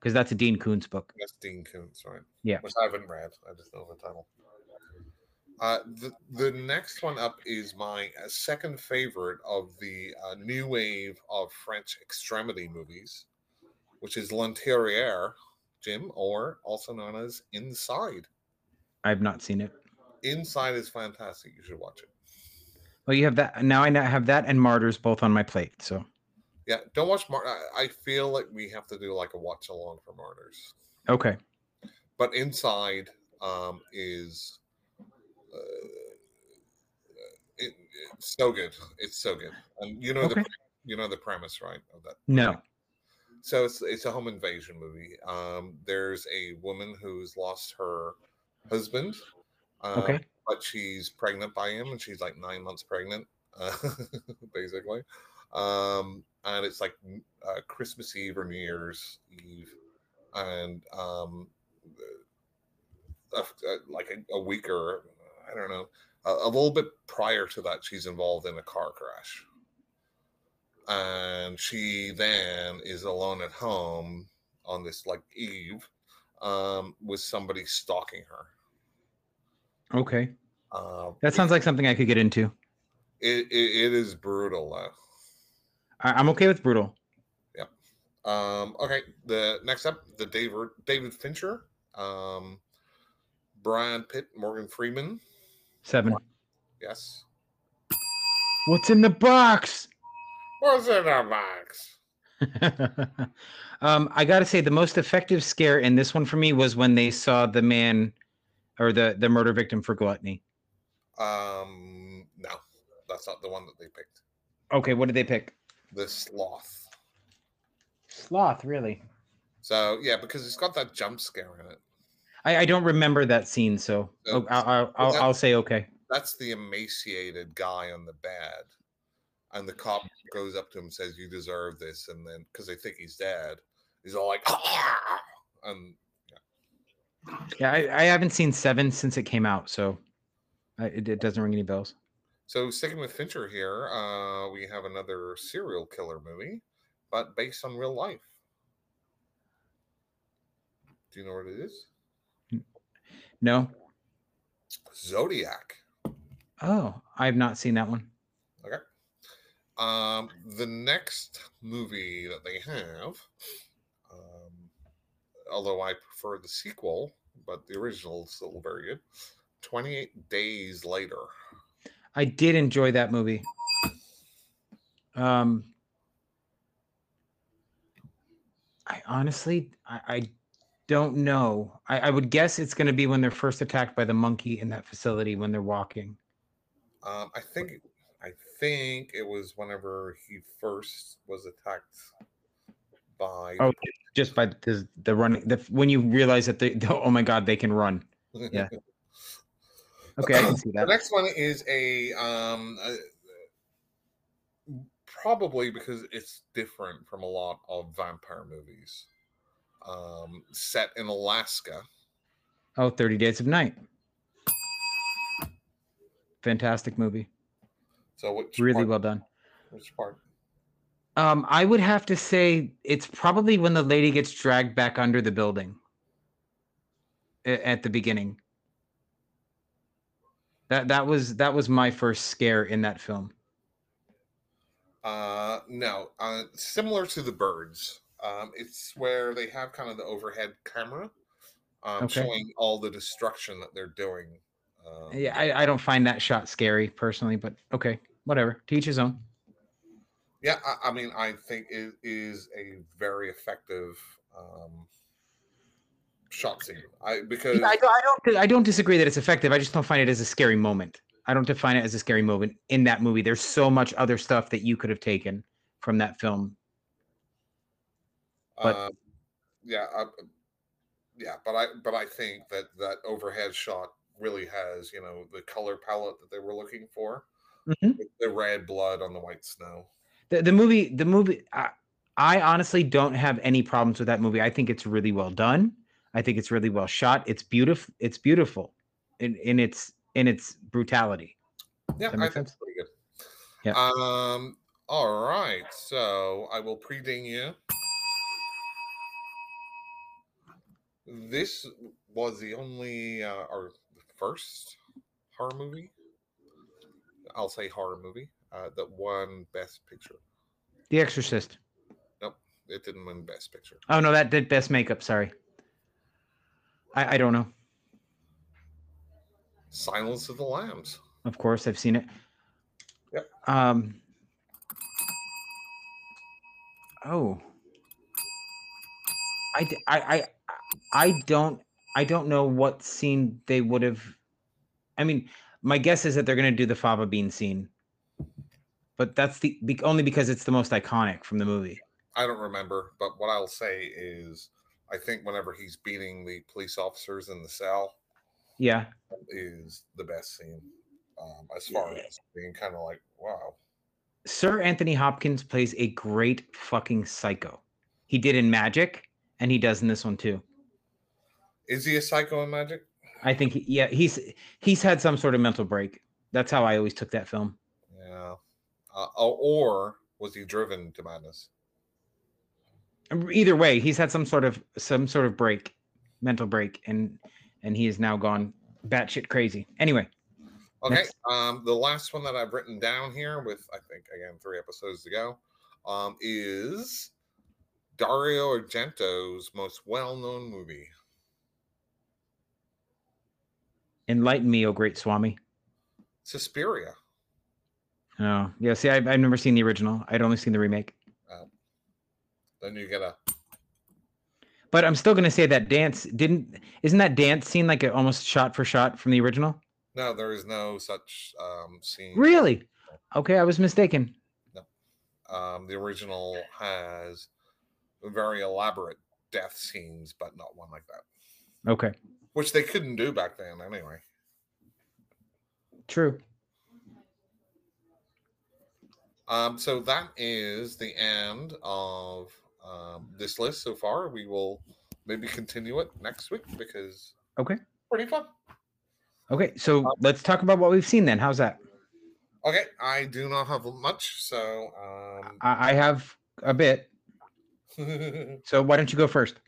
because that's a Dean Koontz book. That's Dean Koontz, right? Yeah. Which I haven't read. I just know the title. Uh, the the next one up is my uh, second favorite of the uh, new wave of French extremity movies, which is L'Intérieur, Jim, or also known as Inside. I've not seen it. Inside is fantastic. You should watch it. Well, you have that now. I now have that and Martyrs both on my plate. So Yeah, don't watch. Mar- I, I feel like we have to do like a watch along for Martyrs. okay, but inside um is uh, it, it's so good it's so good and you know the Okay. pre- you know the premise right of that no, so it's it's a home invasion movie um there's a woman who's lost her husband okay, but she's pregnant by him and she's like nine months pregnant uh, basically. Um and it's like uh, christmas eve or new year's eve and um uh, uh, like a, a week or i don't know a, a little bit prior to that she's involved in a car crash. And she then is alone at home on this like eve um with somebody stalking her okay. uh, That sounds like something I could get into. it, it, it is brutal though. I, I'm okay with brutal. Yeah. Um, okay, the next up, the David David Fincher, um, Brad Pitt, Morgan Freeman. Seven. Yes. What's in the box? What's in the box? um, I gotta say, the most effective scare in this one for me was when they saw the man or the the murder victim for gluttony. Um, no, that's not the one that they picked. Okay, what did they pick? The sloth. Sloth, really? So yeah, because it's got that jump scare in it. I, I don't remember that scene, so No, oh, I'll, I'll, I'll, I'll say okay. That's the emaciated guy on the bed, and the cop goes up to him and says, "You deserve this," and then because they think he's dead, he's all like, and Yeah, I, I haven't seen Seven since it came out, so I, it, it doesn't ring any bells. So sticking with Fincher here, uh, we have another serial killer movie, but based on real life. Do you know what it is? No. Zodiac. Oh, I have not seen that one. Okay. Um, the next movie that they have, although I prefer the sequel, but the original is still very good. Twenty eight days later. I did enjoy that movie. Um, I honestly, I, I don't know. I, I would guess it's going to be when they're first attacked by the monkey in that facility when they're walking. Um, I think I think it was whenever he first was attacked by Oh, just by the the running. The when you realize that they, the, oh my god, they can run. yeah. Okay, I can see that The next one is a um uh, probably because it's different from a lot of vampire movies. Um set in Alaska. Oh, 30 Days of Night. Fantastic movie. So which Really part, well done. which part? Um, I would have to say it's probably when the lady gets dragged back under the building at the beginning. That that was that was my first scare in that film. Uh no, uh similar to the birds. Um it's where they have kind of the overhead camera um, Okay. showing all the destruction that they're doing. Um, Yeah, I, I don't find that shot scary personally, but okay, whatever. Teach his own. Yeah. I, I mean, I think it is a very effective um, shot scene. I because I, don't, I don't. I don't disagree that it's effective. I just don't find it as a scary moment. I don't define it as a scary moment in that movie. There's so much other stuff that you could have taken from that film. but- um, yeah, I, yeah, but I but I think that that overhead shot really has you know the color palette that they were looking for. Mhm. The red blood on the white snow. The, the movie, the movie. I, I honestly don't have any problems with that movie. I think it's really well done. I think it's really well shot. It's beautiful. It's beautiful in, in its in its brutality. Yeah, I think sense? it's pretty good. Yeah. Um. All right. So I will pre-ding you. This was the only uh, or the first horror movie. I'll say horror movie uh, that won Best Picture. The Exorcist. Nope, it didn't win Best Picture. Oh no, that did best makeup. Sorry. I I don't know. Silence of the Lambs. Of course, I've seen it. Yep. Um. Oh. I, I, I don't I don't know what scene they would have. I mean, my guess is that they're going to do the fava bean scene, but that's the be, only because it's the most iconic from the movie. I don't remember, but what I'll say is, I think whenever he's beating the police officers in the cell, Yeah. is the best scene. Um, as far Yeah. as being kind of like, wow, Sir Anthony Hopkins plays a great fucking psycho. He did in Magic, and he does in this one too. is he a psycho in Magic? I think, he, yeah, he's he's had some sort of mental break. That's how I always took that film. Uh, or- or was he driven to madness? Either way, he's had some sort of some sort of break, mental break, and and he is now gone batshit crazy. Anyway, Okay. Next. Um, the last one that I've written down here, with I think again three episodes to go, um, is Dario Argento's most well-known movie. enlighten me, O great Swami. Suspiria. Oh, yeah. See, I've, I've never seen the original. I'd only seen the remake. Then you get a But I'm still gonna say that dance didn't. Isn't that dance scene like a, almost shot for shot from the original? no. There is no such um, scene. Really? Okay, I was mistaken. No, um, the original has very elaborate death scenes, but not one like that, Okay, which they couldn't do back then anyway. true. Um, so that is the end of um, this list so far. We will maybe continue it next week because Okay. pretty fun. Okay, so let's talk about what we've seen then. How's that? Okay, I do not have much, so um, I, I have a bit. So why don't you go first?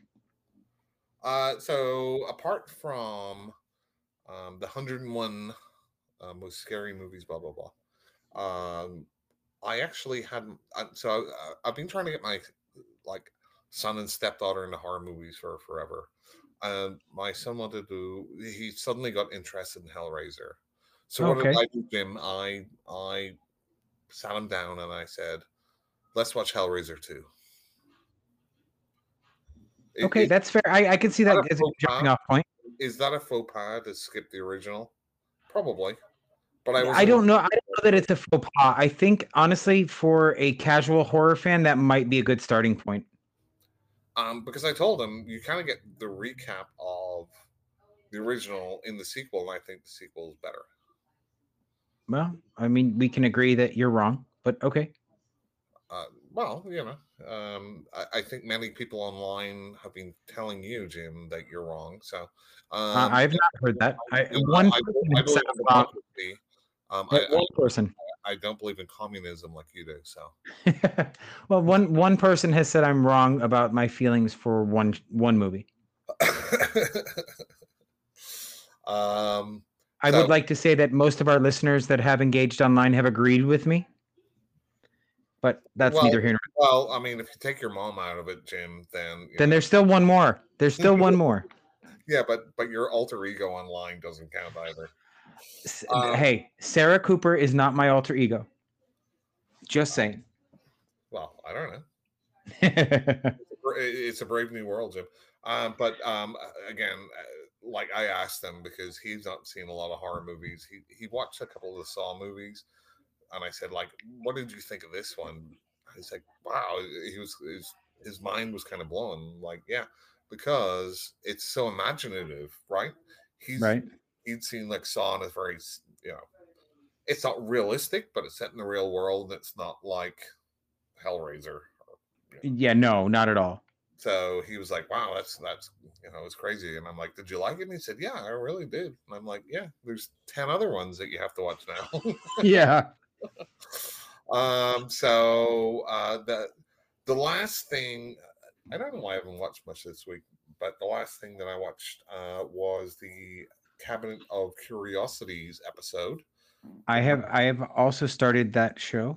uh, so apart from um, the 101 uh, most scary movies, blah blah blah. Um, I actually had I- so I, I've been trying to get my like son and stepdaughter into horror movies for forever. And my son wanted to. He suddenly got interested in Hellraiser. So what Okay. did I do, Jim? I I sat him down and I said, "Let's watch Hellraiser 2. It- Okay, it- that's fair. I, I can see that Not as a jumping off point. is that a faux pas to skip the original? Probably, but I I, don't know. I don't know that it's a faux pas. I think honestly, for a casual horror fan, that might be a good starting point. um because I told him you kind of get the recap of the original in the sequel, and I think the sequel is better. Well, I mean, we can agree that you're wrong, but okay. Uh, well, you know, um, I, I think many people online have been telling you, Jim, that you're wrong. So um, Uh, I've not heard that. I, one I, person I has believe said in I'm wrong. democracy. Um, I, one person. I, I don't believe in communism like you do. So well, one one person has said I'm wrong about my feelings for one one movie. um, I So- would like to say that most of our listeners that have engaged online have agreed with me, but that's Well, neither here nor there. well, I mean, if you take your mom out of it, Jim, then Then know, there's still one more. There's still one more. Yeah, but but your alter ego online doesn't count either. Um, hey, Sarah Cooper is not my alter ego. Just saying. Well, I don't know. It's a brave new world, Jim. Um, but um, again, uh, like I asked him because he's not seen a lot of horror movies. He he watched a couple of the Saw movies, and I said, like, what did you think of this one? He's like, wow. He was his his mind was kind of blown. Like, yeah, because it's so imaginative, right? He's right. He'd seen like Saw in a very you know, it's not realistic, but it's set in the real world. It's not like Hellraiser. Yeah, no, not at all. So he was like, "Wow, that's that's you know, it's crazy." And I'm like, "Did you like it?" And he said, "Yeah, I really did." And I'm like, "Yeah, there's ten other ones that you have to watch now." Yeah. um, so uh, the the last thing I don't know why I haven't watched much this week, but the last thing that I watched uh, was the Cabinet of Curiosities episode. I have I have also started that show.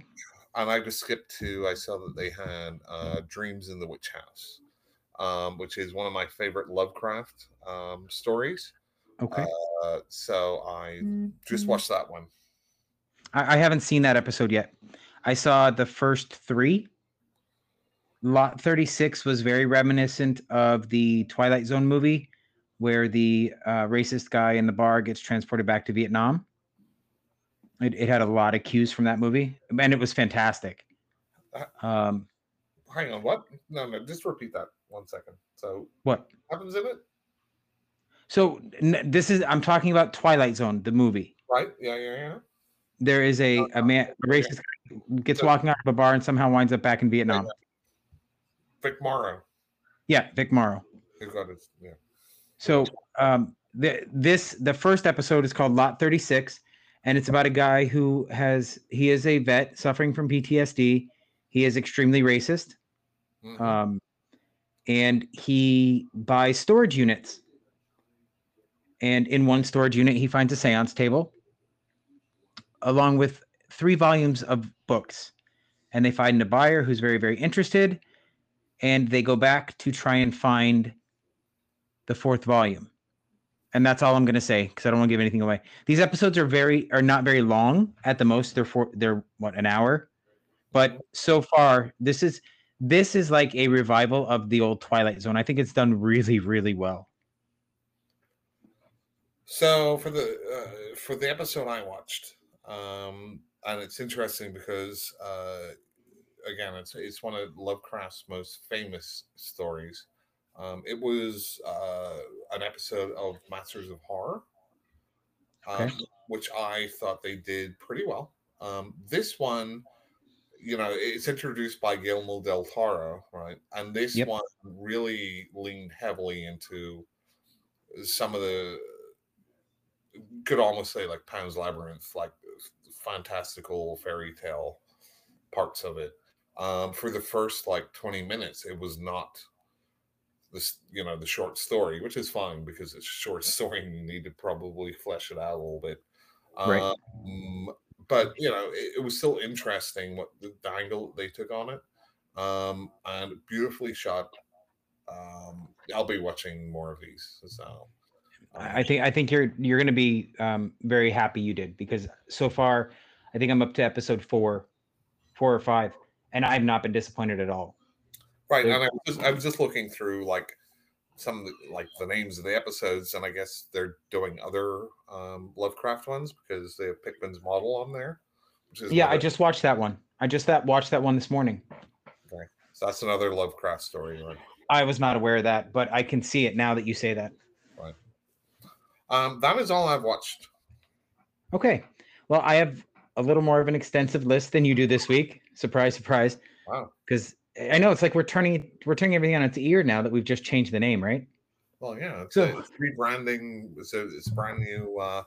and I just skipped to I saw that they had uh, Dreams in the Witch House, um, which is one of my favorite Lovecraft um, stories. Okay. Uh, so I just watched that one. I, I haven't seen that episode yet. I saw the first three. Lot 36 was very reminiscent of the Twilight Zone movie where the uh, racist guy in the bar gets transported back to Vietnam. It, it had a lot of cues from that movie, and it was fantastic. Um, Hang on, what? No, no, just repeat that one second. So what? happens in it, So n- this is I'm talking about Twilight Zone, the movie. right? Yeah, yeah, yeah. There is a, a man, a racist guy gets So- walking out of a bar and somehow winds up back in Vietnam. Vic Morrow, Yeah, Vic Morrow. who got his yeah. So um, the, this the first episode is called Lot 36, and it's about a guy who has he is a vet suffering from PTSD. He is extremely racist, Mhm. um, and he buys storage units. And in one storage unit, he finds a seance table, along with three volumes of books. And they find a buyer who's very, very interested, and they go back to try and find the fourth volume. And that's all I'm going to say because I don't want to give anything away. These episodes are very are not very long. At the most, they're for they're what an hour. But so far, this is this is like a revival of the old Twilight Zone. I think it's done really, really well. So for the uh, for the episode I watched, um, and it's interesting because uh, again, it's it's one of Lovecraft's most famous stories. Um, it was uh, an episode of Masters of Horror, um, Okay. which I thought they did pretty well. Um, this one, you know, it's introduced by Guillermo del Toro, right? And this Yep. one really leaned heavily into some of the could almost say like Pan's Labyrinth, like fantastical fairy tale parts of it. Um, for the first like 20 minutes, it was not this, you know, the short story, which is fine because it's a short story and you need to probably flesh it out a little bit. Right. Um, but you know, it, it was still interesting what the, the angle they took on it. Um, and beautifully shot. Um, I'll be watching more of these. So um, I I think I think you're you're going to be um, very happy you did because so far, I think I'm up to episode four, four or five, and I've not been disappointed at all. Right, and I was, just, I was just looking through like some of the, like the names of the episodes, and I guess they're doing other um, Lovecraft ones because they have Pickman's model on there. Yeah, I just watched that one. I just that watched that one this morning. Okay, so that's another Lovecraft story. Right? I was not aware of that, but I can see it now that you say that. Um, that is all I've watched. Okay. Well, I have a little more of an extensive list than you do this week. Surprise, surprise. Wow. Because I know it's like we're turning we're turning everything on its ear now that we've just changed the name, right? Well, yeah, it's, So- a, it's rebranding. So it's a brand new uh,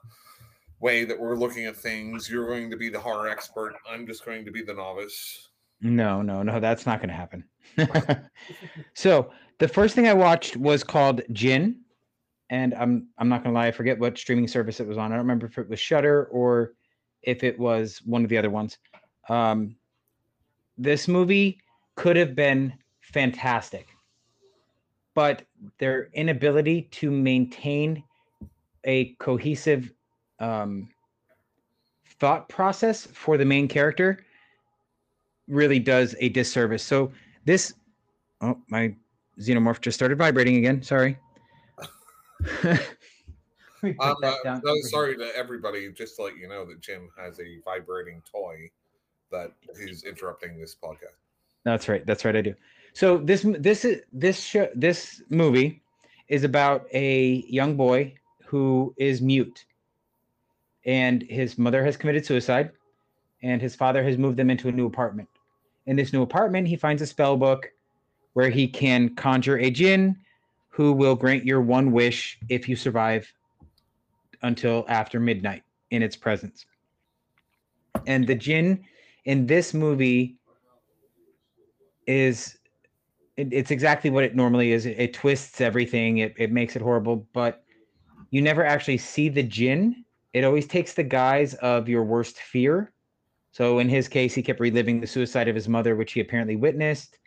way that we're looking at things. You're going to be the horror expert. I'm just going to be the novice. No, no, no, that's not going to happen. so the first thing I watched was called Jinn, and I'm I'm not going to lie, I forget what streaming service it was on. I don't remember if it was Shudder or if it was one of the other ones. Um, this movie could have been fantastic. but their inability to maintain a cohesive um, thought process for the main character really does a disservice. So this, oh, my xenomorph just started vibrating again. Sorry. um, uh, no, sorry to everybody. Just to let you know that Jim has a vibrating toy that he's interrupting this podcast. That's right. That's right. I do. So this this is this this movie is about a young boy who is mute, and his mother has committed suicide, and his father has moved them into a new apartment. In this new apartment, he finds a spell book where he can conjure a jinn who will grant your one wish if you survive until after midnight in its presence. And the jinn in this movie is it, it's exactly what it normally is. It, it twists everything. It, it makes it horrible, but you never actually see the jinn. It always takes the guise of your worst fear. So in his case, he kept reliving the suicide of his mother, which he apparently witnessed,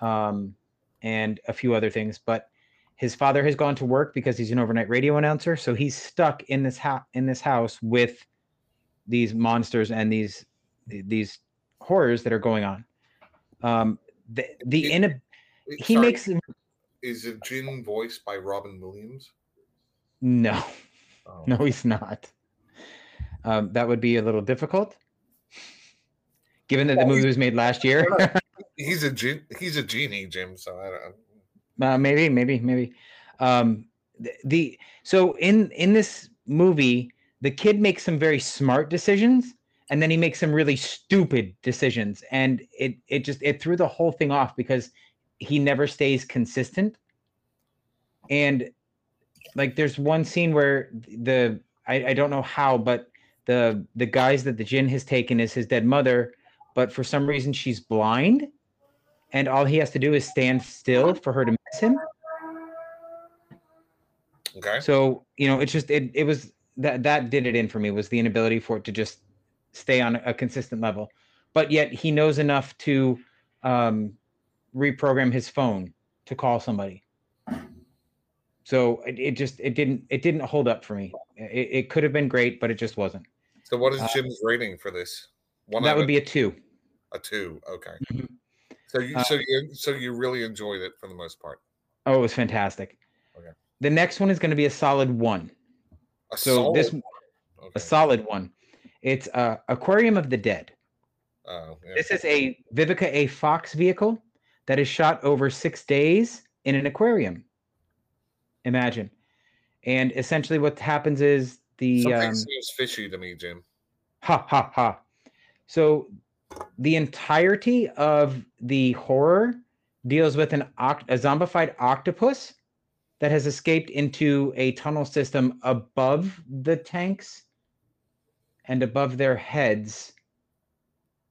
um, and a few other things. But his father has gone to work because he's an overnight radio announcer, so he's stuck in this house in this house with these monsters and these these horrors that are going on. Um, the the in a he sorry, makes is it Jinn voiced by Robin Williams? No, oh. no, he's not. Um, that would be a little difficult, given that the movie was made last year. he's a he's a genie, Jim. So I don't. Uh, maybe, maybe, maybe. Um, the, the so in in this movie, the kid makes some very smart decisions, and then he makes some really stupid decisions, and it it just it threw the whole thing off because he never stays consistent. And like, there's one scene where the I, I don't know how, but the the guise that the jinn has taken is his dead mother, but for some reason she's blind and all he has to do is stand still for her to miss him. Okay. So you know, it's just it it was that that did it in for me was the inability for it to just stay on a consistent level, but yet he knows enough to um, reprogram his phone to call somebody. So it, it just it didn't it didn't hold up for me. It, it could have been great, but it just wasn't. So what is uh, Jim's rating for this? One that would be a two. A two. Okay. Mm-hmm. So you, uh, so you, so you really enjoyed it for the most part. Oh, it was fantastic. Okay. The next one is going to be a solid one. A so solid this, okay. a solid one. It's uh, Aquarium of the Dead. Oh, yeah. This is a Vivica A. Fox vehicle that is shot over six days in an aquarium. Imagine, and essentially what happens is the something um, seems fishy to me, Jim. Ha ha ha! So the entirety of the horror deals with an oct- a zombified octopus that has escaped into a tunnel system above the tanks and above their heads.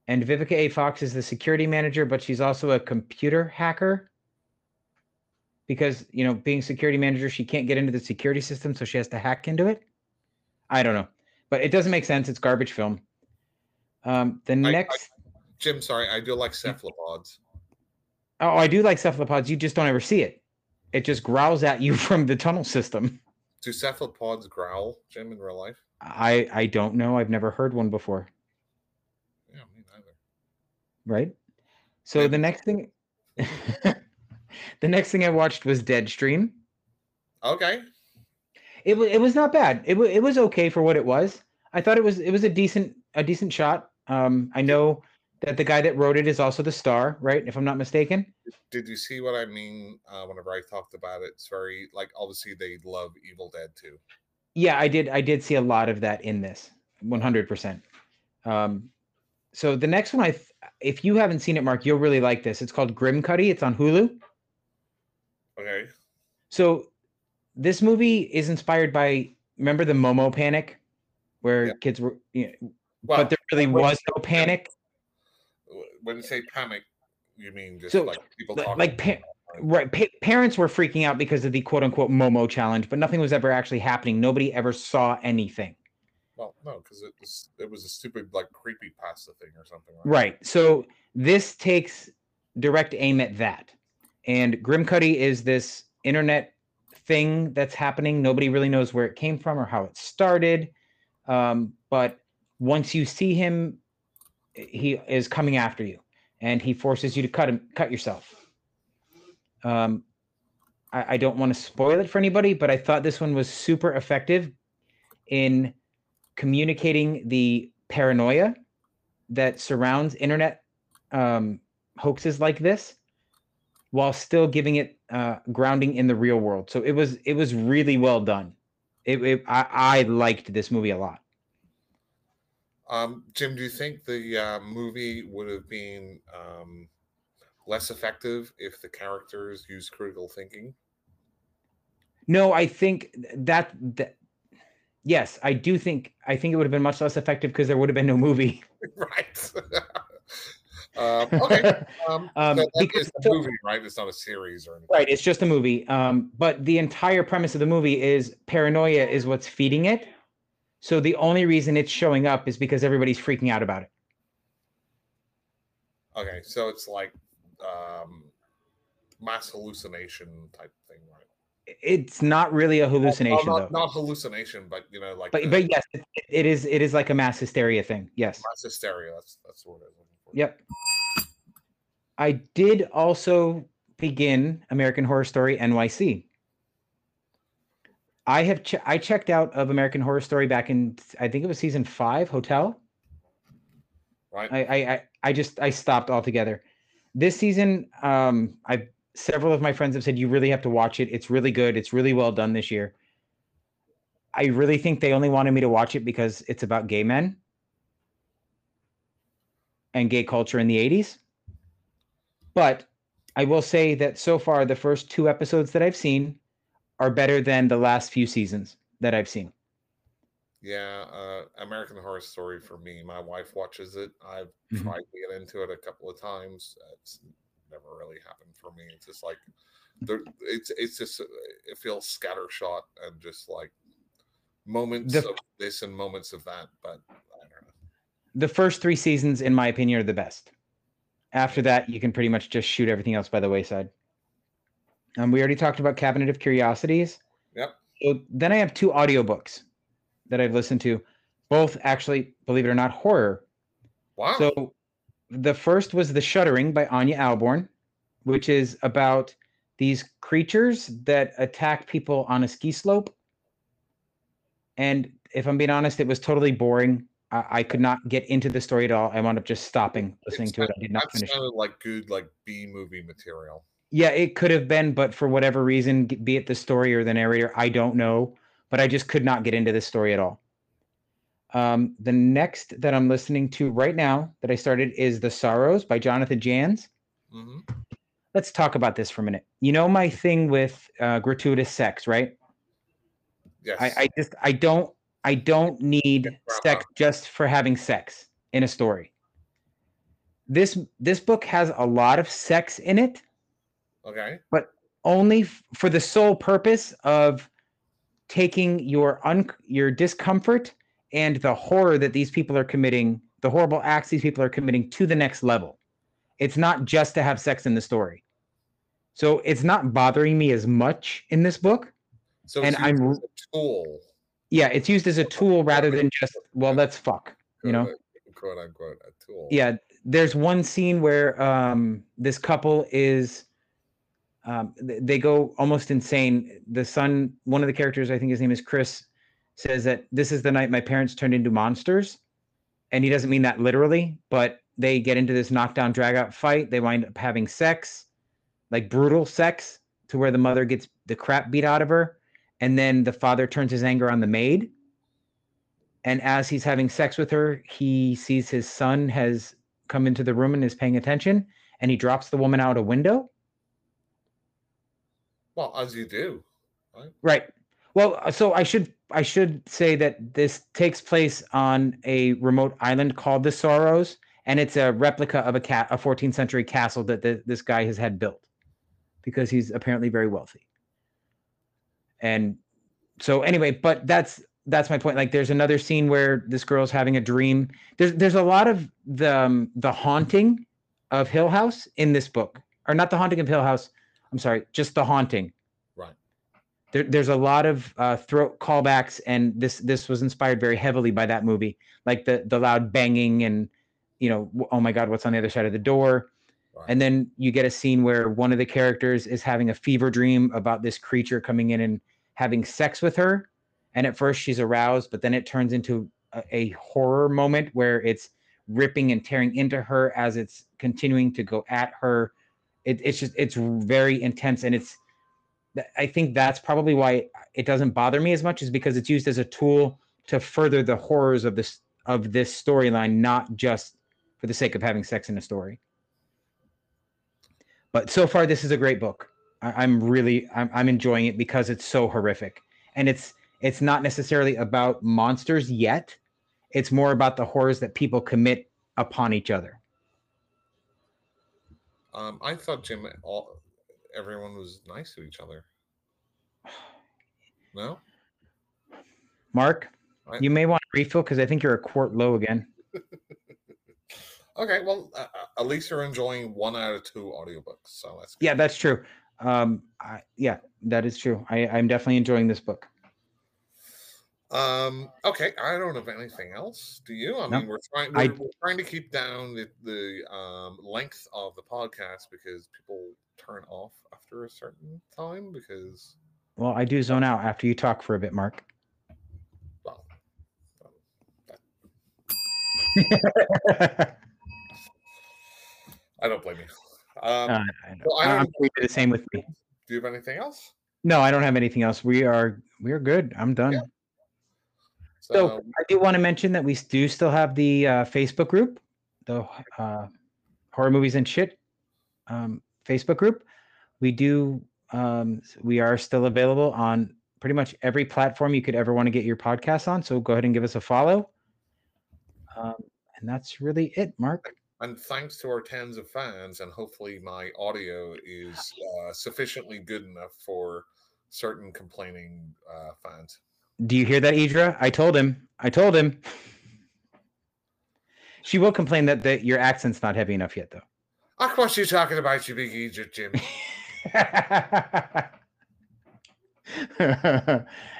And Vivica A. Fox is the security manager, but she's also a computer hacker. Because, you know, being security manager, she can't get into the security system, so she has to hack into it. I don't know. But it doesn't make sense. It's garbage film. Um, the I, next, I, Jim, sorry, I do like cephalopods. Oh, I do like cephalopods. You just don't ever see it. It just growls at you from the tunnel system. Do cephalopods growl, Jim, in real life? I I don't know. I've never heard one before. Yeah, me neither. Right. So Maybe. the next thing, the next thing I watched was Deadstream. Okay. It was it was not bad. It was it was okay for what it was. I thought it was it was a decent a decent shot. Um, I know that the guy that wrote it is also the star, right? If I'm not mistaken. Did you see what I mean uh, whenever I talked about it? It's very like obviously they love Evil Dead too. Yeah, I did. I did see a lot of that in this, 100. percent um, So the next one, I if you haven't seen it, Mark, you'll really like this. It's called Grimcutty. It's on Hulu. Okay. So this movie is inspired by remember the Momo Panic, where yeah. kids were, you know, but there really was no panic. When you say panic, you mean just so, like people talking? Like, pa- right. Pa- parents were freaking out because of the quote unquote Momo challenge, but nothing was ever actually happening. Nobody ever saw anything. Well, no, because it was it was a stupid like creepy pasta thing or something. Right? right. So this takes direct aim at that, and Grimcutty is this internet thing that's happening. Nobody really knows where it came from or how it started. Um, but once you see him, he is coming after you, and he forces you to cut him, cut yourself. Um, I, I don't want to spoil it for anybody, but I thought this one was super effective in communicating the paranoia that surrounds internet um, hoaxes like this while still giving it uh, grounding in the real world. So it was it was really well done. It, it I, I liked this movie a lot. Um, Jim, do you think the uh, movie would have been um, less effective if the characters used critical thinking? No, I think that that yes, I do think I think it would have been much less effective because there would have been no movie. right. um, okay. Um, um, so because it's a movie, right? It's not a series or anything. Right. It's just a movie. Um, but the entire premise of the movie is paranoia is what's feeding it. So the only reason it's showing up is because everybody's freaking out about it. Okay, so it's like um, mass hallucination type thing, right? it's not really a hallucination well, not, not, hallucination but you know like but, the, but yes it, it is it is like a mass hysteria thing yes. Mass hysteria that's that's what it is. Yep. I did also begin american horror story nyc i have che- i checked out of american horror story back in i think it was season five hotel right i i i just i stopped altogether this season um i several of my friends have said you really have to watch it. It's really good. It's really well done this year. I really think they only wanted me to watch it because it's about gay men and gay culture in the 80s. But I will say that so far, the first two episodes that I've seen are better than the last few seasons that I've seen. Yeah, uh, American Horror Story for me. My wife watches it. I've mm-hmm. tried to get into it a couple of times. It's never really happened for me. It's just like there, it's it's just uh, it feels scattershot and just like moments the, of this and moments of that. But I don't know. The first three seasons, in my opinion, are the best. After that, you can pretty much just shoot everything else by the wayside. Um, we already talked about Cabinet of Curiosities. Yep. So then I have two audiobooks that I've listened to, both actually, believe it or not, horror. Wow. So the first was The Shuddering by Ania Ahlborn, which is about these creatures that attack people on a ski slope. And if I'm being honest, it was totally boring. I, I could not get into the story at all. I wound up just stopping listening to it. I did not finish. sounded like good, like B movie material. Yeah, it could have been, but for whatever reason, be it the story or the narrator, I don't know. But I just could not get into this story at all. Um, the next that I'm listening to right now that I started is The Sorrows by Jonathan Janz. Mm-hmm. Let's talk about this for a minute. You know my thing with uh, gratuitous sex, right? Yes. I, I just I don't I don't need sex just for having sex in a story. This this book has a lot of sex in it. Okay. But only f- for the sole purpose of taking your un your discomfort and the horror that these people are committing, the horrible acts these people are committing to the next level. It's not just to have sex in the story. So it's not bothering me as much in this book. So and I'm a tool. Yeah, it's used as a tool rather than just well, let's fuck. You know, quote unquote a tool. Yeah, there's one scene where um, this couple is um, they go almost insane. The son, one of the characters, I think his name is Chris, says that this is the night my parents turned into monsters. And he doesn't mean that literally, but they get into this knockdown drag out fight. They wind up having sex, like brutal sex, to where the mother gets the crap beat out of her. And then the father turns his anger on the maid. And as he's having sex with her, he sees his son has come into the room and is paying attention. And he drops the woman out a window. Well, as you do. Right. right. Well, uh, so I should I should say that this takes place on a remote island called the Sorrows, and it's a replica of a cat a 14th century castle that the, this guy has had built because he's apparently very wealthy. And so anyway, but that's that's my point. Like, there's another scene where this girl's having a dream. There's there's a lot of the um, the haunting of Hill House in this book, or not the haunting of Hill House. I'm sorry, just the haunting right. there, there's a lot of uh, throat callbacks, and this this was inspired very heavily by that movie, like the the loud banging and you know, oh my god, what's on the other side of the door? Right. And then you get a scene where one of the characters is having a fever dream about this creature coming in and having sex with her. And at first she's aroused, but then it turns into a, a horror moment where it's ripping and tearing into her as it's continuing to go at her. It, it's just it's very intense, and it's. I think that's probably why it doesn't bother me as much, is because it's used as a tool to further the horrors of this of this storyline, not just for the sake of having sex in a story. But so far, this is a great book. I, I'm really I'm, I'm enjoying it because it's so horrific, and it's it's not necessarily about monsters yet. It's more about the horrors that people commit upon each other. Um, I thought Jim, all everyone was nice to each other. No, Mark, I- you may want to refill because I think you're a quart low again. okay. Well, uh, at least you're enjoying one out of two audiobooks, so that's Yeah, that's true. Um, I, yeah, that is true. I, I'm definitely enjoying this book. Um. Okay. I don't have anything else. Do you? I No. mean, we're trying. I- We're, we're trying to keep down the the um, length of the podcast because people turn off after a certain time. Because Well, I do zone out after you talk for a bit, Mark. well, um, I don't blame you. Um, Uh, I know. well, I I- I'm don't- sure you did the same with me. do you have anything else? No, I don't have anything else. We are we are good. I'm done. Yeah. So I do want to mention that we do still have the uh, Facebook group, the uh, horror movies and shit um, Facebook group. We do. Um, we are still available on pretty much every platform you could ever want to get your podcast on. So go ahead and give us a follow. Um, and that's really it, Mark. and thanks to our tens of fans, and hopefully my audio is uh, sufficiently good enough for certain complaining uh, fans. Do you hear that, Idra? I told him. I told him. She will complain that, that your accent's not heavy enough yet, though. Ah, what you talking about, you big Egypt, Jim?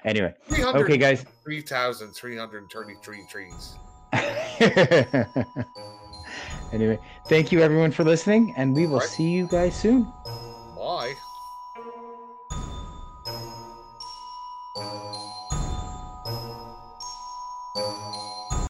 anyway, okay, guys. 3,333 trees. anyway, thank you everyone for listening, and we will Right. see you guys soon.